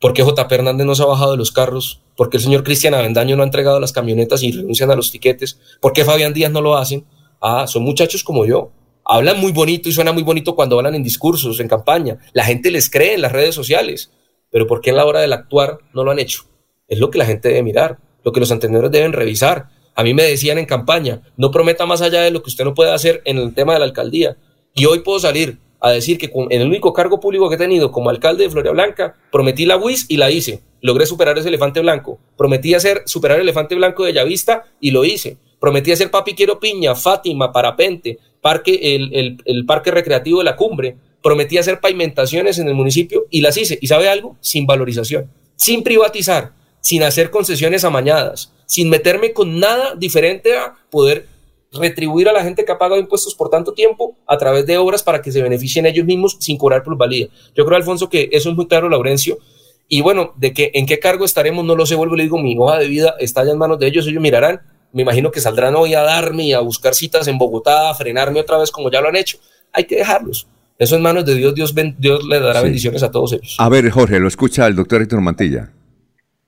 ¿Por qué JP Hernández no se ha bajado de los carros? ¿Por qué el señor Cristian Avendaño no ha entregado las camionetas y renuncian a los tiquetes? ¿Por qué Fabián Díaz no lo hacen? Ah, son muchachos como yo. Hablan muy bonito y suena muy bonito cuando hablan en discursos, en campaña. La gente les cree en las redes sociales. Pero ¿por qué en la hora del actuar no lo han hecho? Es lo que la gente debe mirar, lo que los entendedores deben revisar. A mí me decían en campaña, no prometa más allá de lo que usted no puede hacer en el tema de la alcaldía. Y hoy puedo salir a decir que en el único cargo público que he tenido como alcalde de Floria Blanca, prometí la WIS y la hice. Logré superar ese elefante blanco. Prometí hacer superar el elefante blanco de Llavista y lo hice. Prometí hacer Papi Quiero Piña, Fátima, Parapente, parque, el, el parque recreativo de la cumbre. Prometí hacer pavimentaciones en el municipio y las hice. ¿Y sabe algo? Sin valorización, sin privatizar, sin hacer concesiones amañadas, sin meterme con nada diferente a poder retribuir a la gente que ha pagado impuestos por tanto tiempo a través de obras para que se beneficien ellos mismos sin cobrar plusvalía. Yo creo, Alfonso, que eso es muy claro, Laurencio. Y bueno, de que en qué cargo estaremos, no lo sé, vuelvo y le digo, mi hoja de vida está ya en manos de ellos, ellos mirarán. Me imagino que saldrán hoy a darme y a buscar citas en Bogotá, a frenarme otra vez como ya lo han hecho. Hay que dejarlos. Eso en manos de Dios, Dios, Dios le dará bendiciones a todos ellos. A ver, Jorge, lo escucha el doctor Héctor Mantilla.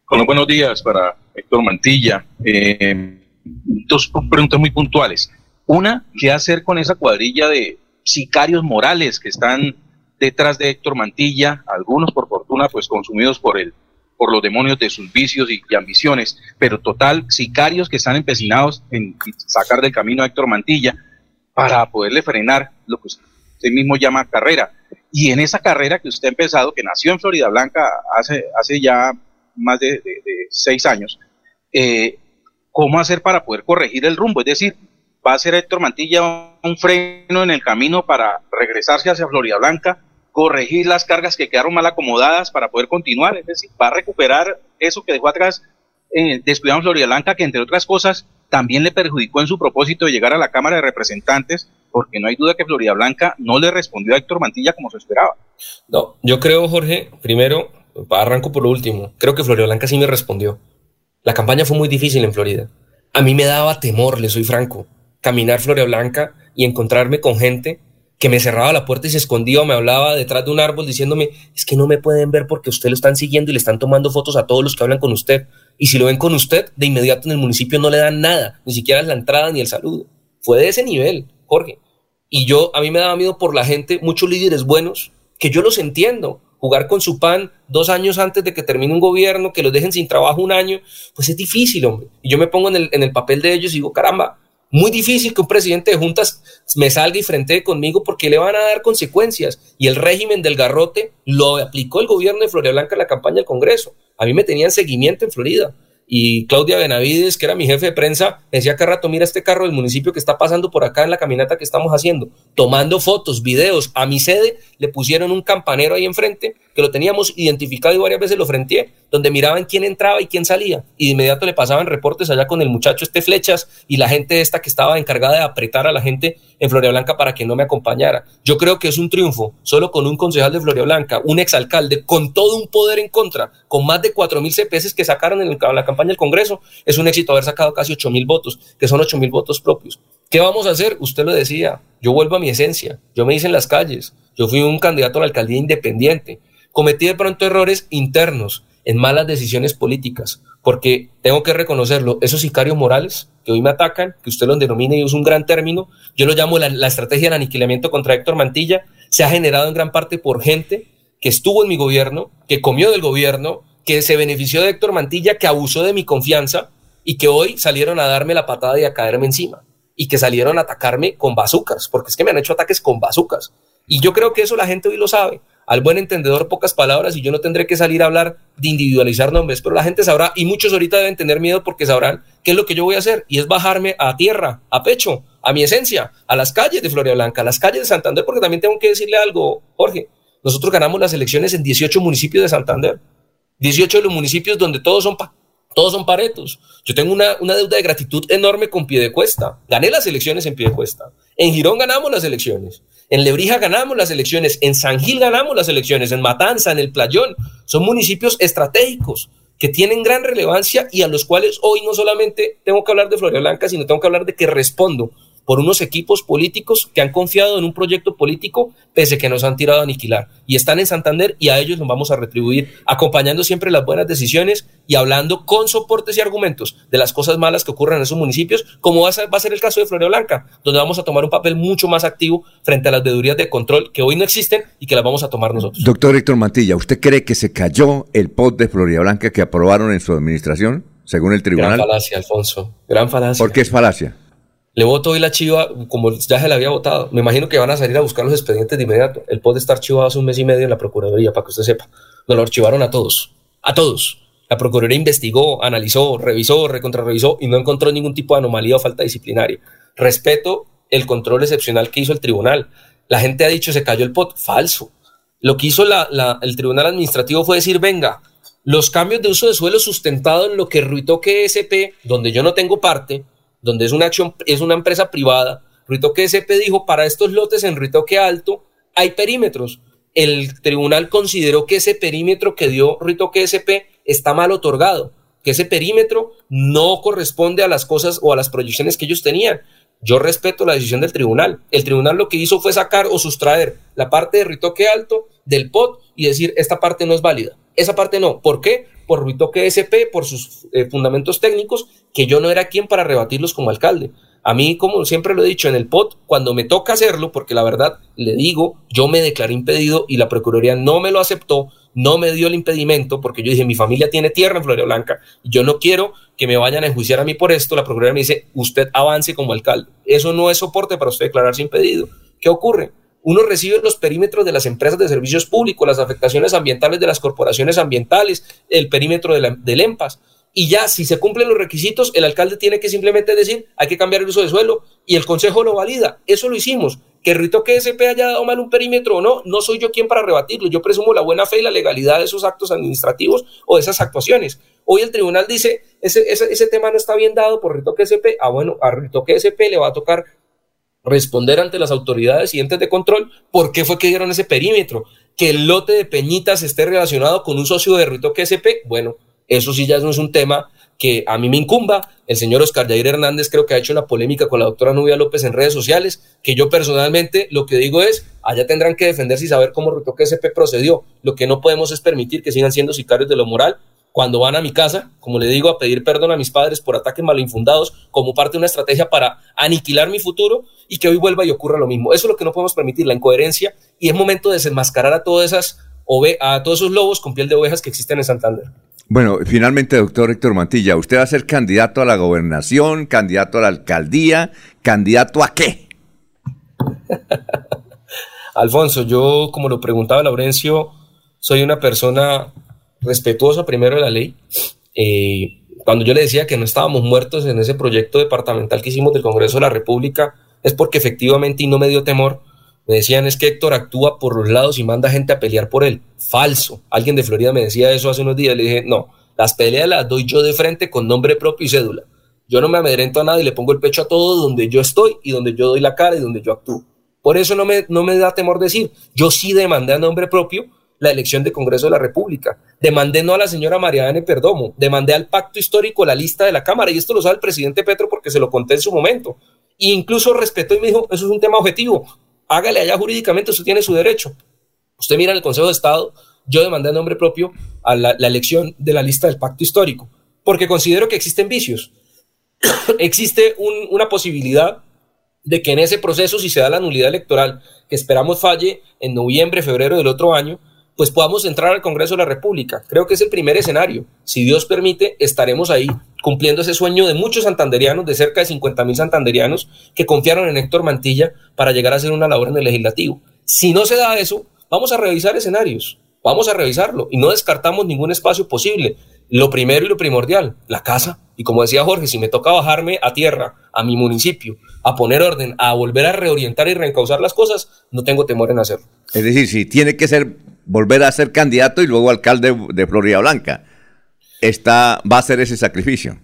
Bueno, buenos días para Héctor Mantilla. Eh, dos preguntas muy puntuales. Una, ¿qué hacer con esa cuadrilla de sicarios morales que están detrás de Héctor Mantilla? Algunos, por fortuna, pues consumidos por el por los demonios de sus vicios y, ambiciones, pero total, sicarios que están empecinados en sacar del camino a Héctor Mantilla para poderle frenar lo que usted mismo llama carrera. Y en esa carrera que usted ha empezado, que nació en Florida Blanca hace, hace ya más de, seis años, eh, cómo hacer para poder corregir el rumbo. Es decir, va a ser Héctor Mantilla un freno en el camino para regresarse hacia Florida Blanca, corregir las cargas que quedaron mal acomodadas para poder continuar. Es decir, va a recuperar eso que dejó atrás eh, descuidado Florida Blanca, que entre otras cosas también le perjudicó en su propósito de llegar a la Cámara de Representantes, porque no hay duda que Florida Blanca no le respondió a Héctor Mantilla como se esperaba. No, yo creo, Jorge, primero, arranco por lo último, creo que Florida Blanca sí me respondió. La campaña fue muy difícil en Florida. A mí me daba temor, le soy franco, caminar Florida Blanca y encontrarme con gente que me cerraba la puerta y se escondía o me hablaba detrás de un árbol diciéndome, es que no me pueden ver porque usted lo están siguiendo y le están tomando fotos a todos los que hablan con usted. Y si lo ven con usted, de inmediato en el municipio no le dan nada, ni siquiera la entrada ni el saludo. Fue de ese nivel, Jorge. Y yo, a mí me daba miedo por la gente, muchos líderes buenos, que yo los entiendo, jugar con su pan dos años antes de que termine un gobierno, que los dejen sin trabajo un año, pues es difícil, hombre. Y yo me pongo en el, en el papel de ellos y digo, caramba, muy difícil que un presidente de juntas me salga y frente conmigo porque le van a dar consecuencias. Y el régimen del garrote lo aplicó el gobierno de Florida Blanca en la campaña del Congreso. A mí me tenían seguimiento en Florida y Claudia Benavides, que era mi jefe de prensa, decía cada rato, mira este carro del municipio que está pasando por acá en la caminata que estamos haciendo, tomando fotos, videos. A mi sede le pusieron un campanero ahí enfrente, que lo teníamos identificado y varias veces lo frenteé, donde miraban quién entraba y quién salía. Y de inmediato le pasaban reportes allá con el muchacho este Flechas y la gente esta que estaba encargada de apretar a la gente en Floria Blanca para que no me acompañara. Yo creo que es un triunfo, solo con un concejal de Floria Blanca, un exalcalde, con todo un poder en contra, con más de cuatro mil CPS que sacaron en la campaña del Congreso, es un éxito haber sacado casi ocho mil votos, que son ocho mil votos propios. ¿Qué vamos a hacer? Usted lo decía, yo vuelvo a mi esencia, yo me hice en las calles, yo fui un candidato a la alcaldía independiente, cometí de pronto errores internos, en malas decisiones políticas, porque tengo que reconocerlo, esos sicarios morales que hoy me atacan, que usted los denomina y usa un gran término, yo lo llamo la, la estrategia del aniquilamiento contra Héctor Mantilla, se ha generado en gran parte por gente que estuvo en mi gobierno, que comió del gobierno, que se benefició de Héctor Mantilla, que abusó de mi confianza y que hoy salieron a darme la patada y a caerme encima y que salieron a atacarme con bazucas, porque es que me han hecho ataques con bazucas. Y yo creo que eso la gente hoy lo sabe al buen entendedor pocas palabras y yo no tendré que salir a hablar de individualizar nombres, pero la gente sabrá y muchos ahorita deben tener miedo porque sabrán qué es lo que yo voy a hacer y es bajarme a tierra, a pecho, a mi esencia, a las calles de Floria Blanca, a las calles de Santander, porque también tengo que decirle algo, Jorge, nosotros ganamos las elecciones en 18 municipios de Santander, 18 de los municipios donde todos son todos son paretos. Yo tengo una, una deuda de gratitud enorme con Piedecuesta. Gané las elecciones en Piedecuesta. En Girón ganamos las elecciones. En Lebrija ganamos las elecciones. En San Gil ganamos las elecciones. En Matanza, en El Playón. Son municipios estratégicos que tienen gran relevancia y a los cuales hoy no solamente tengo que hablar de Floria Blanca, sino tengo que hablar de que respondo por unos equipos políticos que han confiado en un proyecto político pese que nos han tirado a aniquilar. Y están en Santander y a ellos nos vamos a retribuir acompañando siempre las buenas decisiones y hablando con soportes y argumentos de las cosas malas que ocurren en esos municipios, como va a ser, va a ser el caso de Florida Blanca, donde vamos a tomar un papel mucho más activo frente a las vedurías de control que hoy no existen y que las vamos a tomar nosotros. Doctor Héctor Mantilla, ¿usted cree que se cayó el POT de Florida Blanca que aprobaron en su administración, según el tribunal? Gran falacia, Alfonso. Gran falacia. ¿Por qué es falacia? Le voto hoy la chiva como ya se le había votado. Me imagino que van a salir a buscar los expedientes de inmediato. El POT está archivado hace un mes y medio en la Procuraduría, para que usted sepa. Nos lo archivaron a todos. A todos. La Procuraduría investigó, analizó, revisó, recontrarrevisó y no encontró ningún tipo de anomalía o falta disciplinaria. Respeto el control excepcional que hizo el tribunal. La gente ha dicho se cayó el POT. Falso. Lo que hizo el tribunal administrativo fue decir, venga, los cambios de uso de suelo sustentado en lo que Ruitoque SP, donde yo no tengo parte, donde es una acción, es una empresa privada, Ruitoque SP dijo, para estos lotes en Ruitoque Alto hay perímetros. El tribunal consideró que ese perímetro que dio Ruitoque SP está mal otorgado, que ese perímetro no corresponde a las cosas o a las proyecciones que ellos tenían. Yo respeto la decisión del tribunal. El tribunal lo que hizo fue sacar o sustraer la parte de Ritoque Alto del POT y decir, esta parte no es válida. Esa parte no. ¿Por qué? Por Ritoque SP, por sus eh, fundamentos técnicos, que yo no era quien para rebatirlos como alcalde. A mí, como siempre lo he dicho en el POT, cuando me toca hacerlo, porque la verdad le digo, yo me declaré impedido y la Procuraduría no me lo aceptó, no me dio el impedimento, porque yo dije, mi familia tiene tierra en Florida Blanca yo no quiero que me vayan a enjuiciar a mí por esto. La Procuraduría me dice, usted avance como alcalde. Eso no es soporte para usted declararse impedido. ¿Qué ocurre? Uno recibe los perímetros de las empresas de servicios públicos, las afectaciones ambientales de las corporaciones ambientales, el perímetro del EMPAS. Y ya, si se cumplen los requisitos, el alcalde tiene que simplemente decir, hay que cambiar el uso de suelo y el consejo lo valida. Eso lo hicimos. Que Rito que SP haya dado mal un perímetro o no, no soy yo quien para rebatirlo. Yo presumo la buena fe y la legalidad de esos actos administrativos o de esas actuaciones. Hoy el tribunal dice, ese, ese, tema no está bien dado por Rito que SP. Ah, bueno, a Rito que SP le va a tocar responder ante las autoridades y entes de control por qué fue que dieron ese perímetro. Que el lote de Peñitas esté relacionado con un socio de Rito SP, bueno, eso sí ya no es un tema que a mí me incumba. El señor Oscar Jair Hernández creo que ha hecho una polémica con la doctora Nubia López en redes sociales, que yo personalmente lo que digo es, allá tendrán que defenderse y saber cómo Ritoque SP procedió. Lo que no podemos es permitir que sigan siendo sicarios de lo moral cuando van a mi casa, como le digo, a pedir perdón a mis padres por ataques malinfundados como parte de una estrategia para aniquilar mi futuro y que hoy vuelva y ocurra lo mismo. Eso es lo que no podemos permitir, la incoherencia, y es momento de desenmascarar a todas esas a todos esos lobos con piel de ovejas que existen en Santander. Bueno, finalmente, doctor Héctor Mantilla, ¿usted va a ser candidato a la gobernación, candidato a la alcaldía, candidato a qué? Alfonso, yo, como lo preguntaba Laurencio, soy una persona respetuosa primero de la ley. Eh, cuando yo le decía que no estábamos muertos en ese proyecto departamental que hicimos del Congreso de la República, es porque efectivamente, y no me dio temor, me decían es que Héctor actúa por los lados y manda gente a pelear por él. Falso. Alguien de Florida me decía eso hace unos días. Le dije, no, las peleas las doy yo de frente con nombre propio y cédula. Yo no me amedrento a nada y le pongo el pecho a todo donde yo estoy y donde yo doy la cara y donde yo actúo. Por eso no me, no me da temor decir, yo sí demandé a nombre propio la elección de Congreso de la República. Demandé no a la señora Mariana Perdomo, demandé al pacto histórico la lista de la Cámara, y esto lo sabe el presidente Petro porque se lo conté en su momento. E incluso respetó y me dijo, eso es un tema objetivo, hágale allá jurídicamente, usted tiene su derecho. Usted mira en el Consejo de Estado, yo demandé a nombre propio a la, elección de la lista del pacto histórico, porque considero que existen vicios. Existe una posibilidad de que en ese proceso, si se da la nulidad electoral, que esperamos falle en noviembre, febrero del otro año, pues podamos entrar al Congreso de la República. Creo que es el primer escenario. Si Dios permite, estaremos ahí cumpliendo ese sueño de muchos santanderianos, de cerca de 50 mil santanderianos que confiaron en Héctor Mantilla para llegar a hacer una labor en el legislativo. Si no se da eso, vamos a revisar escenarios, vamos a revisarlo y no descartamos ningún espacio posible. Lo primero y lo primordial, la casa. Y como decía Jorge, si me toca bajarme a tierra, a mi municipio, a poner orden, a volver a reorientar y reencauzar las cosas, no tengo temor en hacerlo. Es decir, si tiene que ser volver a ser candidato y luego alcalde de Florida Blanca. Está, va a ser ese sacrificio.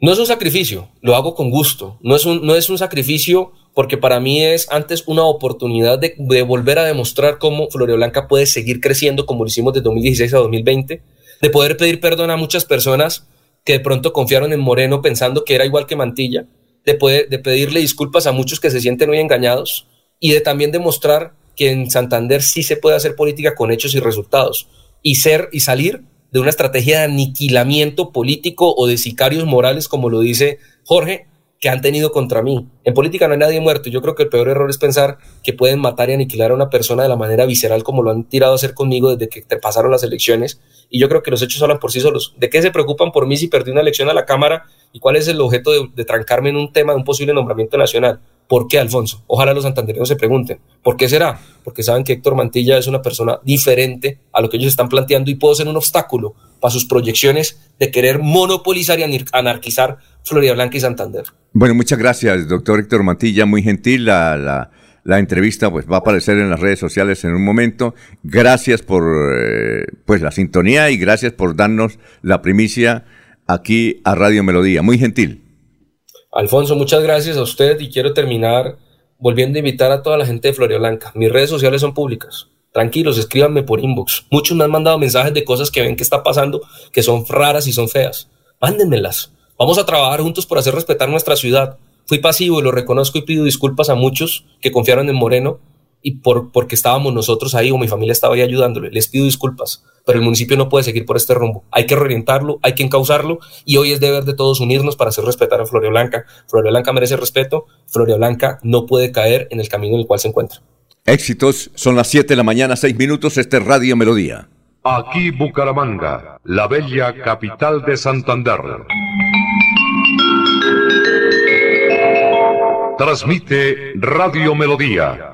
No es un sacrificio, lo hago con gusto. No es un, no es un sacrificio porque para mí es antes una oportunidad de, volver a demostrar cómo Florida Blanca puede seguir creciendo como lo hicimos de 2016 a 2020, de poder pedir perdón a muchas personas que de pronto confiaron en Moreno pensando que era igual que Mantilla de, poder, de pedirle disculpas a muchos que se sienten muy engañados y de también demostrar que en Santander sí se puede hacer política con hechos y resultados y ser y salir de una estrategia de aniquilamiento político o de sicarios morales, como lo dice Jorge, que han tenido contra mí. En política no hay nadie muerto. Yo creo que el peor error es pensar que pueden matar y aniquilar a una persona de la manera visceral como lo han tirado a hacer conmigo desde que pasaron las elecciones. Y yo creo que los hechos hablan por sí solos. ¿De qué se preocupan por mí si perdí una elección a la Cámara? ¿Y cuál es el objeto de trancarme en un tema de un posible nombramiento nacional? ¿Por qué, Alfonso? Ojalá los santandereños se pregunten. ¿Por qué será? Porque saben que Héctor Mantilla es una persona diferente a lo que ellos están planteando y puedo ser un obstáculo para sus proyecciones de querer monopolizar y anarquizar Florida Blanca y Santander. Bueno, muchas gracias, doctor Héctor Mantilla. Muy gentil la, la, entrevista, pues va a aparecer en las redes sociales en un momento. Gracias por eh, pues la sintonía y gracias por darnos la primicia aquí a Radio Melodía. Muy gentil. Alfonso, muchas gracias a usted y quiero terminar volviendo a invitar a toda la gente de Floria Blanca. Mis redes sociales son públicas. Tranquilos, escríbanme por inbox. Muchos me han mandado mensajes de cosas que ven que está pasando, que son raras y son feas. Mándenmelas. Vamos a trabajar juntos por hacer respetar nuestra ciudad. Fui pasivo y lo reconozco y pido disculpas a muchos que confiaron en Moreno y por, porque estábamos nosotros ahí o mi familia estaba ahí ayudándole. Les pido disculpas, pero el municipio no puede seguir por este rumbo. Hay que reorientarlo, hay que encauzarlo y hoy es deber de todos unirnos para hacer respetar a Floria Blanca. Floria Blanca merece respeto, Floria Blanca no puede caer en el camino en el cual se encuentra. Éxitos, son las 7 de la mañana, 6 minutos, este Radio Melodía. Aquí Bucaramanga, la bella capital de Santander. Transmite Radio Melodía,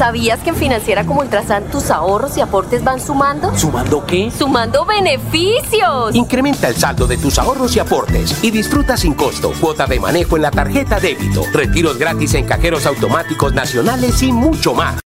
¿Sabías que en Financiera como Ultrasan tus ahorros y aportes van sumando? ¿Sumando qué? ¡Sumando beneficios! Incrementa el saldo de tus ahorros y aportes y disfruta sin costo cuota de manejo en la tarjeta débito, retiros gratis en cajeros automáticos nacionales y mucho más.